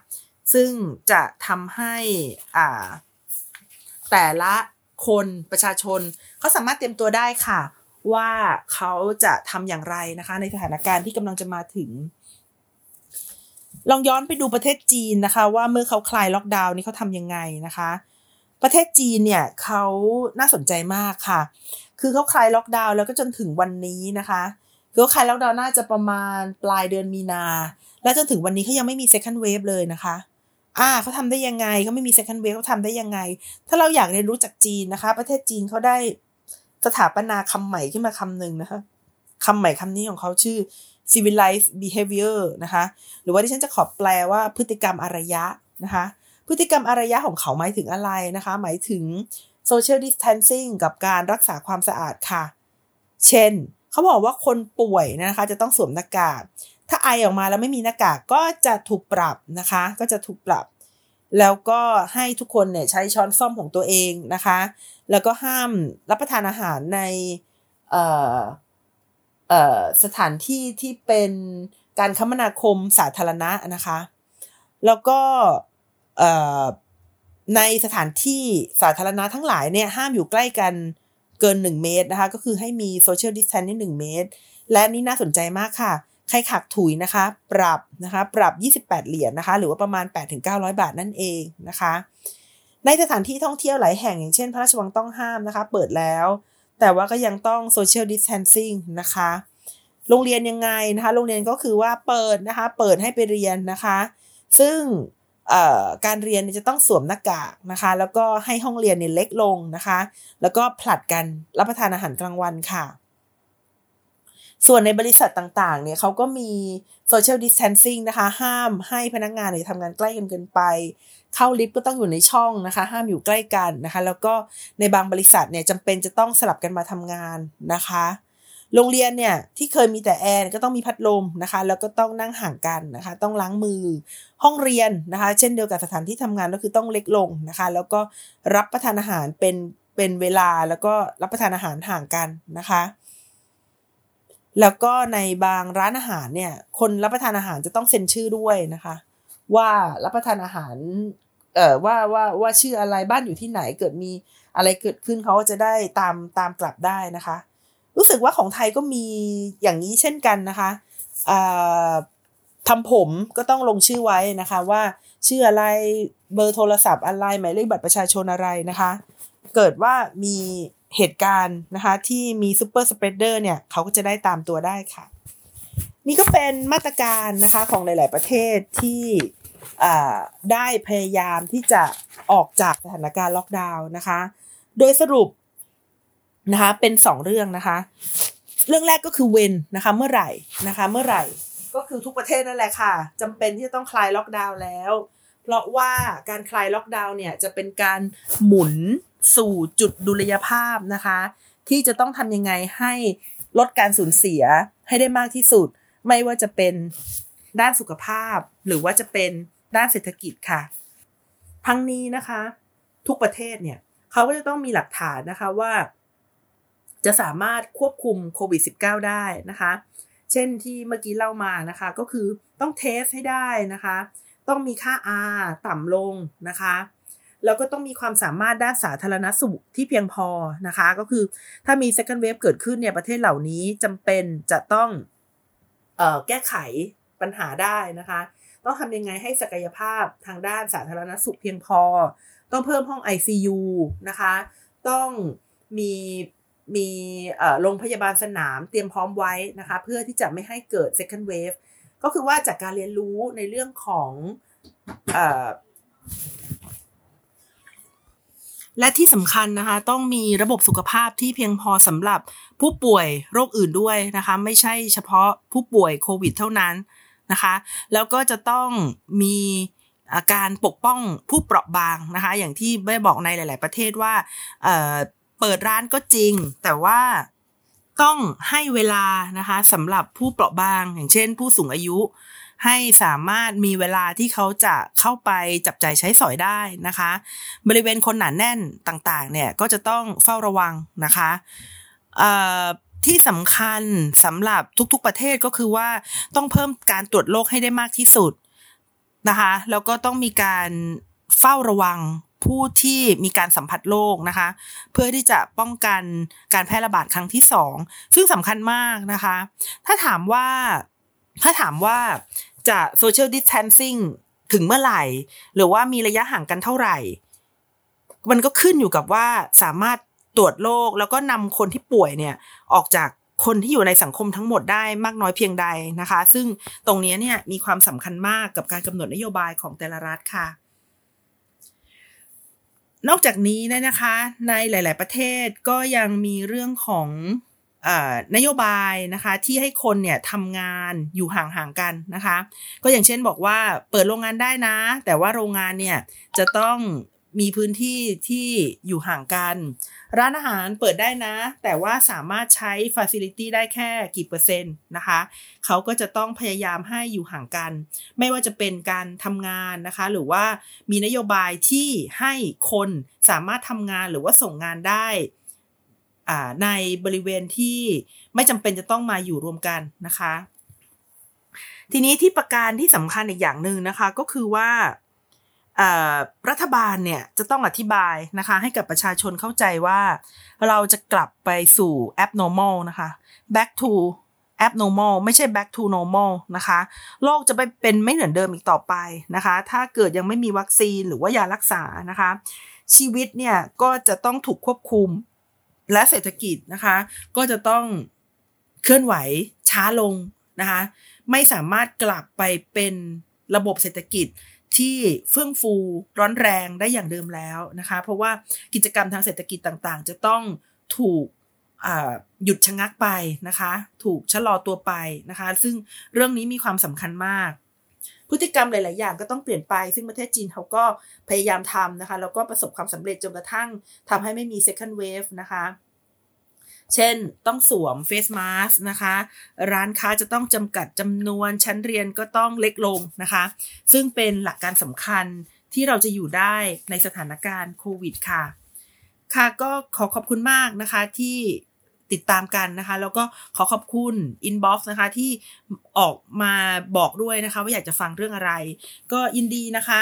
ซึ่งจะทำให้อ่าแต่ละคนประชาชนเขาสามารถเตรียมตัวได้ค่ะ ว่าเขาจะทำอย่างไรนะคะ ในสถานการณ์ที่กำลังจะมาถึง ลองย้อนไปดูประเทศจีนนะคะ ว่าเมื่อเขาคลายล็อกดาวน์นี่เขาทำยังไงนะคะ ประเทศจีนเนี่ยเขาน่าสนใจมากค่ะ คือเขาคลายล็อกดาวน์แล้วก็จนถึงวันนี้นะคะคือเขาคลายล็อกดาวน์น่าจะประมาณปลายเดือนมีนา และจนถึงวันนี้เขายังไม่มี second wave เลยนะคะอ่าเขาทำได้ยังไงเขาไม่มี second wave เขาทำได้ยังไง ถ้าเราอยากเรียนรู้จากจีนนะคะ ประเทศจีนเขาได้สถาปนาคำใหม่ขึ้นมาคำหนึ่งนะคะคำใหม่คำนี้ของเขาชื่อ civilized behavior นะคะ หรือว่าที่ฉันจะขอแปลว่าพฤติกรรมอารยะนะคะ พฤติกรรมอารยะของเขาหมายถึงอะไรนะคะ หมายถึง social distancing กับการรักษาความสะอาดค่ะ เช่น เขาบอกว่าคนป่วยนะคะจะต้องสวมหน้ากาก ถ้าไอออกมาแล้วไม่มีหน้ากากก็จะถูกปรับนะคะ ก็จะถูกปรับ แล้วก็ให้ทุกคนเนี่ยใช้ช้อนส้อมของตัวเองนะคะ แล้วก็ห้ามรับประทานอาหารในสถานที่ที่เป็นการคมนาคมสาธารณะนะคะ แล้วก็ ในสถานที่สาธารณะทั้งหลายเนี่ยห้ามอยู่ใกล้กันเกิน 1 เมตรนะคะ ก็คือให้มี social distancing 1เมตร และนี่น่าสนใจมากค่ะ ใครขักถุยนะคะ ปรับนะคะ ปรับ 28 เหรียญนนะคะ หรือว่าประมาณ 8-900 บาทนั่นเองนะคะ ในสถานที่ท่องเที่ยวหลายแห่งอย่างเช่น พระราชวังต้องห้ามนะคะ เปิดแล้ว แต่ว่าก็ยังต้องโซเชียลดิส a ทนซิ่งนะคะ โรงเรียนยังไงนะคะ โรงเรียนก็คือว่าเปิดนะคะ เปิดให้ไปเรียนนะคะ ซึ่ง การเรียนจะต้องสวมหน้ากากนะคะ แล้วก็ให้ห้องเรียนเนี่ยเล็กลงนะคะ แล้วก็ผลัดกันรับประทานอาหารกลางวันค่ะ ส่วนในบริษัทต่างๆ เนี่ยเขาก็มี social distancing นะคะ ห้ามให้พนักงานเนี่ยทำงานใกล้กันเกินไป เข้าลิฟต์ก็ต้องอยู่ในช่องนะคะ ห้ามอยู่ใกล้กันนะคะ แล้วก็ในบางบริษัทเนี่ยจำเป็นจะต้องสลับกันมาทำงานนะคะ โรงเรียนเนี่ยที่เคยมีแต่แอร์ก็ต้องมีพัดลมนะคะ แล้วก็ต้องนั่งห่างกันนะคะ ต้องล้างมือ ห้องเรียนนะคะ เช่นเดียวกับสถานที่ทำงานก็คือต้องเล็กลงนะคะ แล้วก็รับประทานอาหารเป็นเป็นเวลาแล้วก็รับประทานอาหารห่างกันนะคะ แล้วก็ในบางร้านอาหารเนี่ย คนรับประทานอาหารจะต้องเซ็นชื่อด้วยนะคะ ว่ารับประทานอาหาร เอ่อว่าว่าว่าชื่ออะไรบ้านอยู่ที่ไหนเกิดมีอะไรเกิดขึ้นเขาจะได้ตามตามกลับได้นะคะ รู้สึกว่าของไทยก็มีอย่างนี้เช่นกันนะคะทำผมก็ต้องลงชื่อไว้นะคะ ว่าชื่ออะไรเบอร์โทรศัพท์อะไรหมายเลขบัตรประชาชนอะไรนะคะ เกิดว่ามีเหตุการณ์นะคะที่มี super spreader เนี่ยเขาก็จะได้ตามตัวได้ค่ะ นี่ก็เป็นมาตรการนะคะของหลาย ๆ ประเทศที่ได้พยายามที่จะออกจากสถานการณ์ล็อกดาวน์นะคะ โดยสรุป นะคะเป็นสองเรื่องนะคะ เรื่องแรกก็คือ when นะคะเมื่อไหร่นะคะเมื่อไหร่ก็คือทุกประเทศนั่นแหละค่ะจำเป็นที่จะต้องคลายล็อกดาวน์แล้ว เพราะว่าการคลายล็อกดาวน์เนี่ยจะเป็นการหมุนสู่จุดดุลยภาพนะคะ ที่จะต้องทำยังไงให้ลดการสูญเสียให้ได้มากที่สุด ไม่ว่าจะเป็นด้านสุขภาพ หรือว่าจะเป็นด้านเศรษฐกิจค่ะ ทั้งนี้นะคะ ทุกประเทศเนี่ยเขาก็จะต้องมีหลักฐานนะคะว่า จะสามารถควบคุมโควิด -19 ได้นะคะ เช่นที่เมื่อกี้เล่ามานะคะ ก็คือต้องเทสให้ได้นะคะ ต้องมีค่า R ต่ำลงนะคะ แล้วก็ต้องมีความสามารถด้านสาธารณสุขที่เพียงพอนะคะ ก็คือถ้ามี second wave เกิดขึ้นเนี่ยประเทศเหล่านี้จำเป็นจะต้องออแก้ไขปัญหาได้นะคะ ต้องทำยังไงให้ศักยภาพทางด้านสาธารณสุขเพียงพอ ต้องเพิ่มห้อง ICU นะคะ ต้องมี มีโรงพยาบาลสนามเตรียมพร้อมไว้นะคะเพื่อที่จะไม่ให้เกิด second wave ก็คือว่าจากการเรียนรู้ในเรื่องของและที่สำคัญนะคะต้องมีระบบสุขภาพที่เพียงพอสำหรับผู้ป่วยโรคอื่นด้วยนะคะไม่ใช่เฉพาะผู้ป่วยโควิดเท่านั้นนะคะแล้วก็จะต้องมีอาการปกป้องผู้เปราะบางนะคะอย่างที่ได้บอกในหลาย ๆ ประเทศว่า เปิดร้านก็จริง แต่ว่าต้องให้เวลานะคะสำหรับผู้เปราะบาง อย่างเช่น ผู้สูงอายุ ให้สามารถมีเวลาที่เขาจะเข้าไปจับใจใช้สอยได้นะคะ บริเวณคนหนาแน่นต่างๆ เนี่ยก็จะต้องเฝ้าระวังนะคะที่สำคัญสำหรับทุกๆประเทศก็คือว่าต้องเพิ่มการตรวจโรคให้ได้มากที่สุดนะคะ แล้วก็ต้องมีการเฝ้าระวัง ผู้ที่มีการสัมผัสโรคนะคะ เพื่อที่จะป้องกันการแพร่ระบาดครั้งที่สองซึ่งสำคัญมากนะคะ ถ้าถามว่าถ้าถามว่าจะโซเชียลดิสแทนซิ่งถึงเมื่อไหร่ หรือว่ามีระยะห่างกันเท่าไหร่ มันก็ขึ้นอยู่กับว่าสามารถตรวจโรคแล้วก็นำคนที่ป่วยเนี่ยออกจากคนที่อยู่ในสังคมทั้งหมดได้มากน้อยเพียงใดนะคะ ซึ่งตรงนี้เนี่ยมีความสำคัญมากกับการกำหนดนโยบายของแต่ละรัฐค่ะ นอกจากนี้นะคะ ในหลาย ๆ ประเทศก็ยังมีเรื่องของนโยบายนะคะที่ให้คนเนี่ยทำงานอยู่ห่างๆกันนะคะ ก็อย่างเช่นบอกว่าเปิดโรงงานได้นะ แต่ว่าโรงงานเนี่ยจะต้อง มีพื้นที่ที่อยู่ห่างกัน ร้านอาหารเปิดได้นะ แต่ว่าสามารถใช้ฟ a ซิลิตี้ได้แค่กี่เปอร์เซ็นต์นะคะ เขาก็จะต้องพยายามให้อยู่ห่างกัน ไม่ว่าจะเป็นการทำงานนะคะ หรือว่ามีนโยบายที่ให้คนสามารถทำงานหรือว่าส่งงานได้ในบริเวณที่ไม่จำเป็นจะต้องมาอยู่รวมกันนะคะ ทีนี้ที่ประการที่สำคัญอีกอย่างหนึ่งนะคะ ก็คือว่า รัฐบาลเนี่ยจะต้องอธิบายนะคะให้กับประชาชนเข้าใจว่า เราจะกลับไปสู่ abnormal นะคะ back to abnormal ไม่ใช่ back to normal นะคะ โลกจะไปเป็นไม่เหมือนเดิมอีกต่อไปนะคะ ถ้าเกิดยังไม่มีวัคซีนหรือว่ายารักษานะคะ ชีวิตเนี่ยก็จะต้องถูกควบคุมและเศรษฐกิจนะคะ ก็จะต้องเคลื่อนไหวช้าลงนะคะ ไม่สามารถกลับไปเป็นระบบเศรษฐกิจ ที่เฟื่องฟูร้อนแรงได้อย่างเดิมแล้วนะคะ เพราะว่ากิจกรรมทางเศรษฐกิจต่างๆ จะต้องถูกหยุดชะงักไปนะคะ ถูกชะลอตัวไปนะคะ ซึ่งเรื่องนี้มีความสำคัญมาก พฤติกรรมหลาย ๆ อย่างก็ต้องเปลี่ยนไป ซึ่งประเทศจีนเขาก็พยายามทำนะคะ แล้วก็ประสบความสำเร็จจนกระทั่งทำให้ไม่มี second wave นะคะ เช่นต้องสวมเฟสมาสนะคะ ร้านค้าจะต้องจำกัดจำนวนชั้นเรียนก็ต้องเล็กลงนะคะ ซึ่งเป็นหลักการสำคัญที่เราจะอยู่ได้ในสถานการณ์โควิดค่ะ ค่ะก็ขอขอบคุณมากนะคะที่ติดตามกันนะคะ แล้วก็ขอขอบคุณ inbox นะคะที่ออกมาบอกด้วยนะคะ ว่าอยากจะฟังเรื่องอะไร ก็ยินดีนะคะ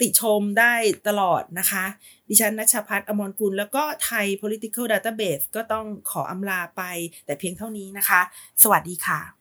ติชมได้ตลอดนะคะ ดิฉันนัชพัฒน์อมรกุล แล้วก็ไทย political database ก็ต้องขออำลาไป แต่เพียงเท่านี้นะคะ สวัสดีค่ะ